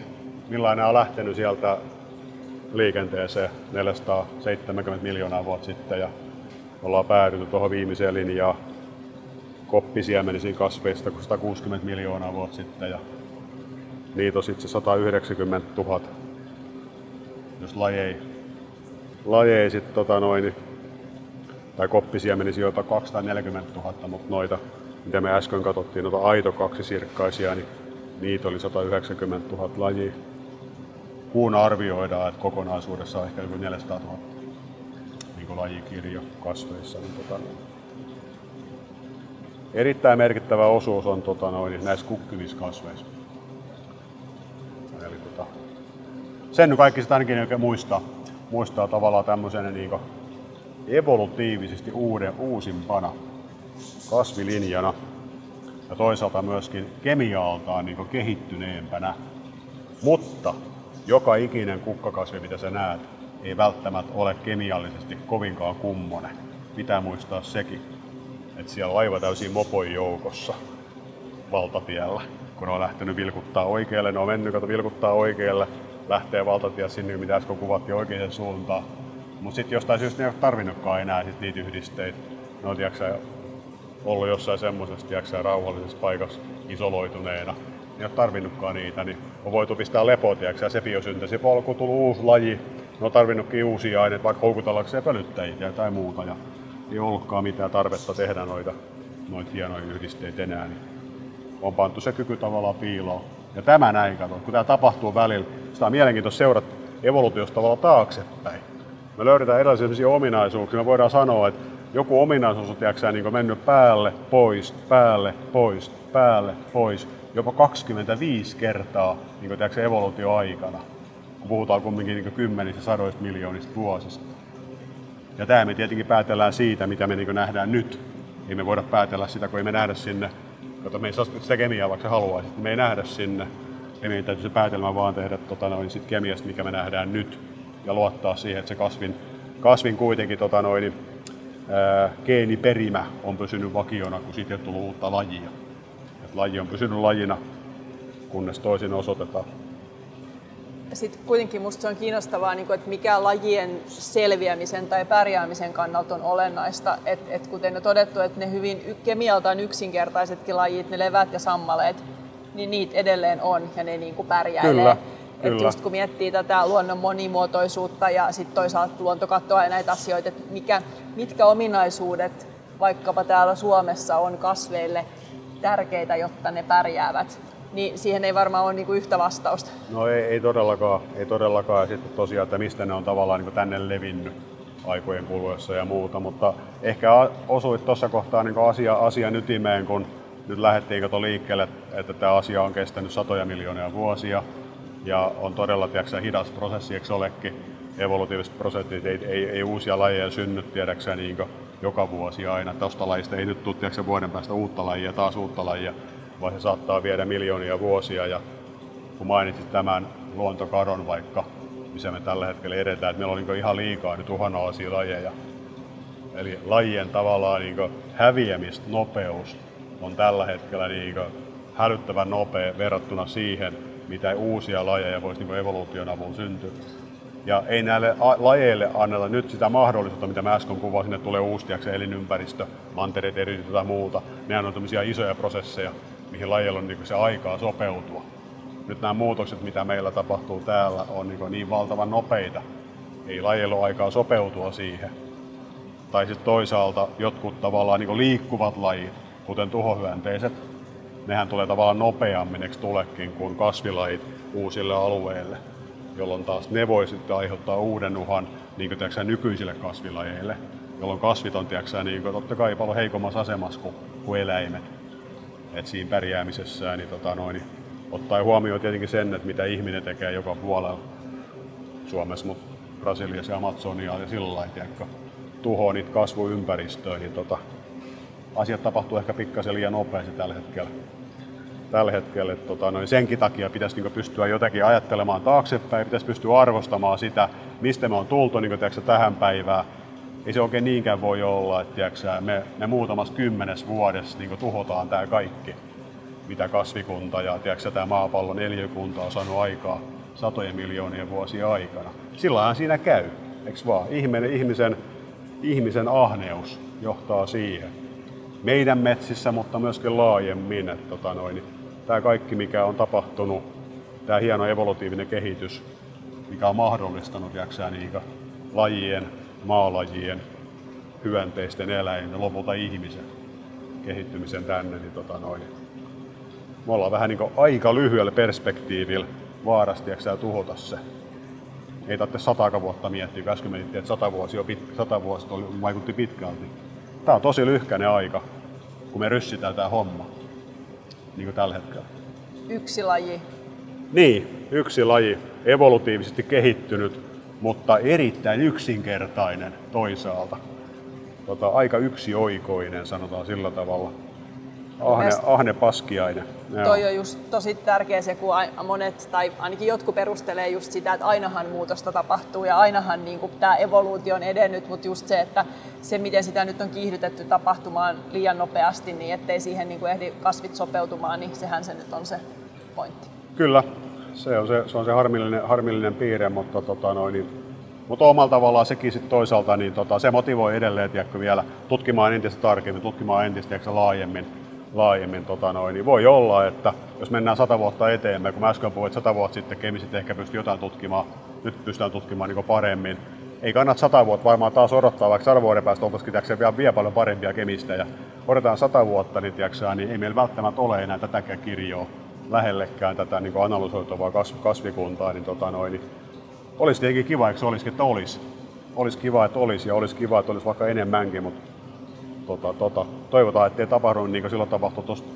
millainen on lähtenyt sieltä liikenteeseen 470 miljoonaa vuotta sitten ja ollaan päädytty tuohon viimeiseen linjaan. Koppisiemenisiin kasveista 160 miljoonaa vuotta sitten ja niitä on sitten 190 000, jos lajeja, lajeja sit, tota noin, tai koppisiemeni jopa 240 000, mutta noita, mitä me äsken katsottiin, noita aito kaksisirkkaisia, niin niitä oli 190 000 lajia. Kuun arvioidaan, että kokonaisuudessa on ehkä joku 400 000 niin lajikirjo kasveissa. Niin tota, erittäin merkittävä osuus on tota, noin, näissä kukkivissa kasveissa. Eli, tota, sen nyt kaikki sitä ainakin oikein muistaa, muistaa tavallaan tämmöisenä niin evolutiivisesti uuden, uusimpana kasvilinjana ja toisaalta myöskin kemiaaltaan niin kehittyneempänä. Mutta joka ikinen kukkakasvi, mitä sä näet, ei välttämättä ole kemiallisesti kovinkaan kummonen. Pitää muistaa sekin, että siellä on aivan täysin mopoi joukossa valtatiellä. Kun ne on lähtenyt vilkuttaa oikealle, ne on mennyt kato vilkuttaa oikealle, lähtee valtatie sinne, mitä äsken kuvattiin oikeaan suuntaan. Mutta sitten jostain syystä ne ei ole tarvinnutkaan enää sit niitä yhdisteitä. Ne on tiiäksä, ollut jossain semmoisessa tiiäksä, rauhallisessa paikassa isoloituneena. Ne ei ole tarvinnutkaan niitä, niin on voitu pistää lepo, tiiäksä, se biosynteesi polku, tullut uusi laji. Ne on tarvinnutkin uusia aineita, vaikka houkutellakseen pölyttäjiä tai muuta. Ja ei ollutkaan mitään tarvetta tehdä noita, noita hienoja yhdisteitä enää. Niin on pantu se kyky tavallaan piiloon. Ja tämä näin, kato, kun tämä tapahtuu välillä, sitä on mielenkiintoista seurata evoluutiosta tavallaan taaksepäin me löydetään erilaisia ominaisuuksia. Me voidaan sanoa, että joku ominaisuus on tiiäksä, niin mennyt päälle, pois, päälle, pois, päälle, pois, jopa 25 kertaa niin tiiäksä, evoluutioaikana, kun puhutaan kumminkin niin kymmenistä, sadoista miljoonista vuosista. Ja tämä me tietenkin päätellään siitä, mitä me niin nähdään nyt. Ei me voida päätellä sitä, kun ei me nähdä sinne. Kato, me ei saa sitä kemiaa, vaikka haluaisi. Me ei nähdä sinne. Ei meidän täytyy se päätelmä vaan tehdä tota, noin, sit kemiasta, mikä me nähdään nyt ja luottaa siihen, että se kasvin, kasvin kuitenkin tota noin, geeniperimä on pysynyt vakiona, kun siitä ei tullut uutta lajia. Et laji on pysynyt lajina, kunnes toisin osoitetaan. Sitten kuitenkin minusta se on kiinnostavaa, niin että mikä lajien selviämisen tai pärjäämisen kannalta on olennaista. Et, et kuten on todettu, että ne hyvin kemialtaan yksinkertaisetkin lajit, ne levät ja sammaleet, niin niitä edelleen on ja ne niin kuin pärjäilee. Kyllä. Että just kun miettii tätä luonnon monimuotoisuutta ja sitten toisaalta luontokattoa ja näitä asioita, että mikä, mitkä ominaisuudet vaikkapa täällä Suomessa on kasveille tärkeitä, jotta ne pärjäävät, niin siihen ei varmaan ole niinku yhtä vastausta. No ei, ei todellakaan. Ei todellakaan. Ja sitten tosiaan, että mistä ne on tavallaan niin tänne levinnyt aikojen kuluessa ja muuta, mutta ehkä osuit tuossa kohtaa niin asia, asian ytimeen, kun nyt lähdettiin kato liikkeelle, että tämä asia on kestänyt satoja miljoonia vuosia ja on todella tiedätkö, hidas prosessi, eikö olekin? Evolutiiviset prosessit, ei, ei, ei uusia lajeja synny tiedätkö, niin joka vuosi aina. Tuosta lajista ei nyt tule tiedätkö, vuoden päästä uutta lajia, taas uutta lajia, vaan se saattaa viedä miljoonia vuosia. Ja kun mainitsit tämän luontokadon vaikka, missä me tällä hetkellä edetään, että meillä on niin ihan liikaa nyt uhanalaisia lajeja. Eli lajien tavallaan niin häviämisnopeus on tällä hetkellä niin hälyttävän nopea verrattuna siihen, mitä uusia lajeja voisi niin evoluution avulla syntyä. Ja ei näille lajeille anneta nyt sitä mahdollisuutta, mitä mä äsken kuvasin, että tulee uustiaksi elinympäristö, mantereet erityisesti tai muuta. Nehän on tämmöisiä isoja prosesseja, mihin lajeilla on niin se aikaa sopeutua. Nyt nämä muutokset, mitä meillä tapahtuu täällä, on niin, niin valtavan nopeita. Ei lajeilla ole aikaa sopeutua siihen. Tai sitten toisaalta jotkut tavallaan niin liikkuvat lajit, kuten tuhohyönteiset, nehän tulee tavallaan nopeammin, eikö tulekin, kuin kasvilajit uusille alueille, jolloin taas ne voi sitten aiheuttaa uuden uhan niin kuin, tiiäksä, nykyisille kasvilajeille, jolloin kasvit on tiiäksä, niin kuin, totta kai paljon heikommassa asemassa kuin, kuin eläimet. Et siinä pärjäämisessä niin, tota, noin, ottaen huomioon tietenkin sen, että mitä ihminen tekee joka puolella Suomessa, mutta Brasiliassa ja Amazonialla ja sillä lailla, tuhoo niitä kasvuympäristöjä, niin tota, asiat tapahtuu ehkä pikkasen liian nopeasti tällä hetkellä. Tällä hetkellä että tota, noin senkin takia pitäisi niin pystyä jotenkin ajattelemaan taaksepäin, pitäisi pystyä arvostamaan sitä, mistä me on tultu niin kuin, tähän päivään. Ei se oikein niinkään voi olla, että tiedätkö, me, me muutamassa kymmenes vuodessa niin tuhotaan tämä kaikki, mitä kasvikunta ja tiedätkö, tämä maapallon eliökunta on saanut aikaa satojen miljoonien vuosien aikana. Sillähän siinä käy, eikö vaan? Ihminen, ihmisen, ihmisen ahneus johtaa siihen. Meidän metsissä, mutta myöskin laajemmin. Että, tota noin, tämä kaikki, mikä on tapahtunut, tämä hieno evolutiivinen kehitys, mikä on mahdollistanut jaksää niin lajien, maalajien, hyönteisten eläinten, lopulta ihmisen kehittymisen tänne, niin tota noin, me ollaan vähän niin aika lyhyellä perspektiivillä vaarasti ja tuhota se. Ei tarvitse sata vuotta miettiä, äsken mietittiin, että sata, vuosi jo pit, sata vuotta oli, vaikutti pitkälti. Tämä on tosi lyhkäinen aika, kun me ryssitään tämä homma, niin kuin tällä hetkellä. Yksi laji. Niin, yksi laji, evolutiivisesti kehittynyt, mutta erittäin yksinkertainen toisaalta. Tota, aika yksioikoinen, sanotaan sillä tavalla ahne, ahne paskiainen. Joo. Toi on just tosi tärkeä se, kun monet, tai ainakin jotkut perustelee just sitä, että ainahan muutosta tapahtuu ja ainahan niin tämä evoluutio on edennyt, mutta just se, että se miten sitä nyt on kiihdytetty tapahtumaan liian nopeasti, niin ettei siihen niin kuin ehdi kasvit sopeutumaan, niin sehän se nyt on se pointti. Kyllä, se on se, se, on se harmillinen, harmillinen piirre, mutta tota noin, niin mutta omalla tavallaan sekin sit toisaalta, niin tota, se motivoi edelleen tiedätkö, vielä tutkimaan entistä tarkemmin, tutkimaan entistä tiedätkö, laajemmin laajemmin. Tota noin, niin voi olla, että jos mennään sata vuotta eteenpäin, kun mä äsken puhuin, että sata vuotta sitten kemisit ehkä pystyi jotain tutkimaan, nyt pystytään tutkimaan niin paremmin. Ei kannata sata vuotta varmaan taas odottaa, vaikka sadan vuoden päästä oltaisiin vielä, vielä paljon parempia kemistä. Ja odotetaan sata vuotta, niin, tiiäksä, niin ei meillä välttämättä ole enää tätäkään kirjoa lähellekään tätä niin analysoitavaa kasvikuntaa. Niin, tota noin, niin olisi tietenkin kiva, eikö se olisi, että olisi. Olisi kiva, että olisi ja olisi kiva, että olisi vaikka enemmänkin, mutta tota, tota, toivotaan, ettei tapahdu niin kuin silloin tapahtui tuosta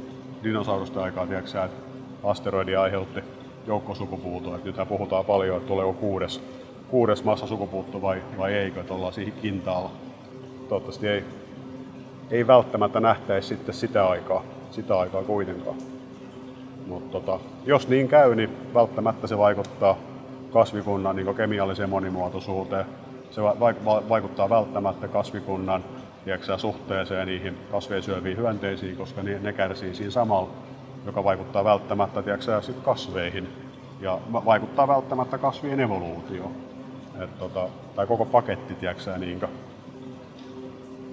dinosaurusta aikaa, tiedätkö, että asteroidi aiheutti joukkosukupuutoa. Nyt puhutaan paljon, että tuleeko kuudes, kuudes massasukupuutto vai, vai eikö, että ollaan siihen kintaalla. Toivottavasti ei, ei välttämättä nähtäisi sitten sitä aikaa, sitä aikaa kuitenkaan. Mutta tota, jos niin käy, niin välttämättä se vaikuttaa kasvikunnan niin kemialliseen monimuotoisuuteen. Se vaikuttaa välttämättä kasvikunnan tiedätkö, suhteeseen niihin kasveja syöviin hyönteisiin, koska ne, ne kärsii siinä samalla, joka vaikuttaa välttämättä tiedätkö, sit kasveihin ja vaikuttaa välttämättä kasvien evoluutioon. Et, tota, tai koko paketti, tiedätkö, niin kuin,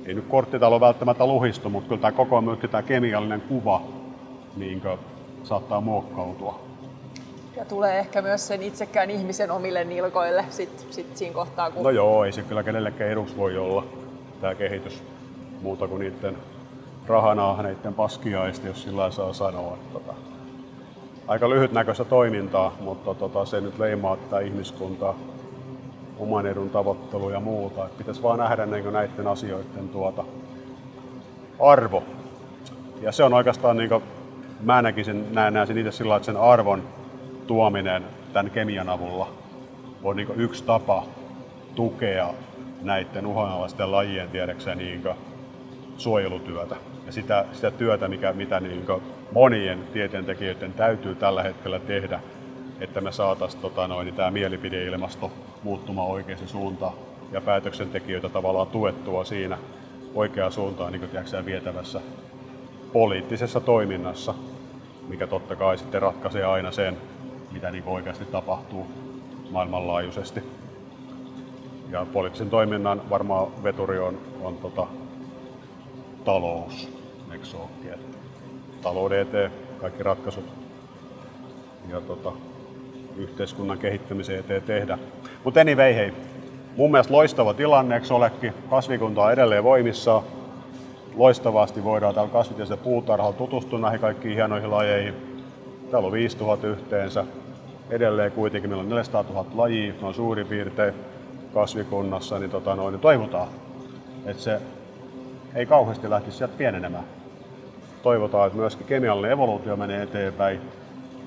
ei nyt korttitalo välttämättä luhistu, mutta kyllä tämä koko myöskin tämä kemiallinen kuva niin kuin, saattaa muokkautua. Ja tulee ehkä myös sen itsekään ihmisen omille nilkoille sit, sit siinä kohtaa. Kun... No joo, ei se kyllä kenellekään eduksi voi olla tämä kehitys muuta kuin niiden rahanahneiden paskiaista, jos sillä saa sanoa. Tota, aika lyhytnäköistä toimintaa, mutta tota, se nyt leimaa tätä ihmiskuntaa, oman edun tavoittelu ja muuta. Et pitäisi vaan nähdä niin näiden asioiden tuota arvo. Ja se on oikeastaan, niin kuin, mä näkisin, näen, näen sen itse sillä että sen arvon tuominen tämän kemian avulla on niin yksi tapa tukea näiden uhanalaisten lajien tiedäkseen niin suojelutyötä ja sitä, sitä työtä, mikä, mitä niin monien tieteentekijöiden täytyy tällä hetkellä tehdä, että me saataisiin tota noin, tämä mielipideilmasto muuttumaan oikeaan suuntaan ja päätöksentekijöitä tavallaan tuettua siinä oikeaan suuntaan niin tiedätkö, vietävässä poliittisessa toiminnassa, mikä totta kai sitten ratkaisee aina sen, mitä niin oikeasti tapahtuu maailmanlaajuisesti. Ja poliittisen toiminnan varmaan veturi on, on tota, talous, eikö se Talouden eteen kaikki ratkaisut ja tota, yhteiskunnan kehittämisen eteen tehdä. Mutta anyway, hei, mun mielestä loistava tilanne, eikö olekin? Kasvikunta on edelleen voimissaan. Loistavasti voidaan täällä kasvitieteellisellä puutarhalla tutustua näihin kaikkiin hienoihin lajeihin. Täällä on 5000 yhteensä. Edelleen kuitenkin meillä on 400 000 lajia, noin suurin piirtein kasvikunnassa, niin, tota noin, niin toivotaan, että se ei kauheasti lähtisi sieltä pienenemään. Toivotaan, että myöskin kemiallinen evoluutio menee eteenpäin.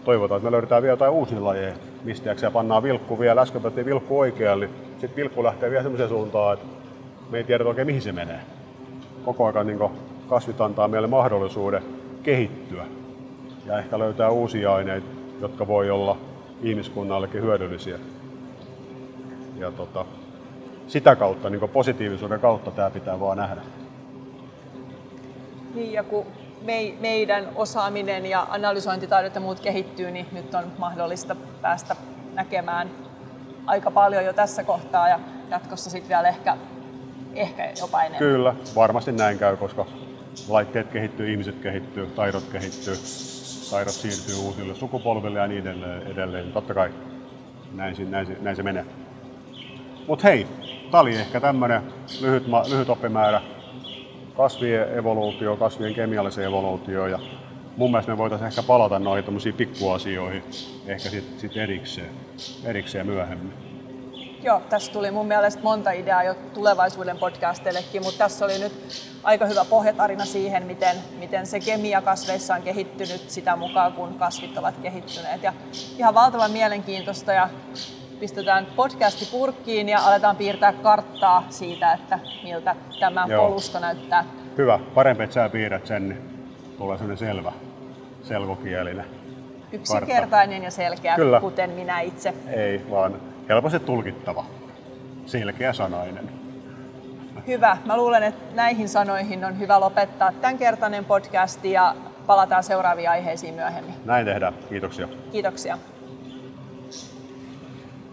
Toivotaan, että me löydetään vielä jotain uusia lajeja, mistä ja pannaan vilkku vielä. Äsken päätettiin vilkku oikealle, sitten vilkku lähtee vielä sellaiseen suuntaan, että me ei tiedä oikein mihin se menee. Koko ajan niin kasvit antaa meille mahdollisuuden kehittyä ja ehkä löytää uusia aineita, jotka voi olla ihmiskunnallekin hyödyllisiä. Ja tota, sitä kautta, niin positiivisuuden kautta tämä pitää vaan nähdä. Niin, ja kun me, meidän osaaminen ja analysointitaidot ja muut kehittyy, niin nyt on mahdollista päästä näkemään aika paljon jo tässä kohtaa ja jatkossa sitten vielä ehkä, ehkä jopa enemmän. Kyllä, varmasti näin käy, koska laitteet kehittyy, ihmiset kehittyy, taidot kehittyy, taidot siirtyy uusille sukupolville ja niin edelleen. edelleen. Totta kai näin, näin, näin se menee. Mutta hei, tämä oli ehkä tämmöinen lyhyt, lyhyt oppimäärä kasvien evoluutio, kasvien kemiallisen evoluutio ja mun mielestä me voitaisiin ehkä palata noihin pikkuasioihin ehkä sitten sit erikseen, erikseen myöhemmin. Joo, tässä tuli mun mielestä monta ideaa jo tulevaisuuden podcasteillekin, mutta tässä oli nyt aika hyvä pohjatarina siihen, miten, miten se kemia kasveissa on kehittynyt sitä mukaan, kun kasvit ovat kehittyneet. Ja ihan valtavan mielenkiintoista ja pistetään podcasti purkkiin ja aletaan piirtää karttaa siitä, että miltä tämä Joo. polusto näyttää. Hyvä. Parempi, että sä piirrät sen, niin tulee sellainen selvä, selkokielinen Yksinkertainen kartta. ja selkeä, Kyllä. kuten minä itse. Ei, vaan helposti tulkittava, selkeä sanainen. Hyvä. Mä luulen, että näihin sanoihin on hyvä lopettaa tämänkertainen podcast ja palataan seuraaviin aiheisiin myöhemmin. Näin tehdään. Kiitoksia. Kiitoksia.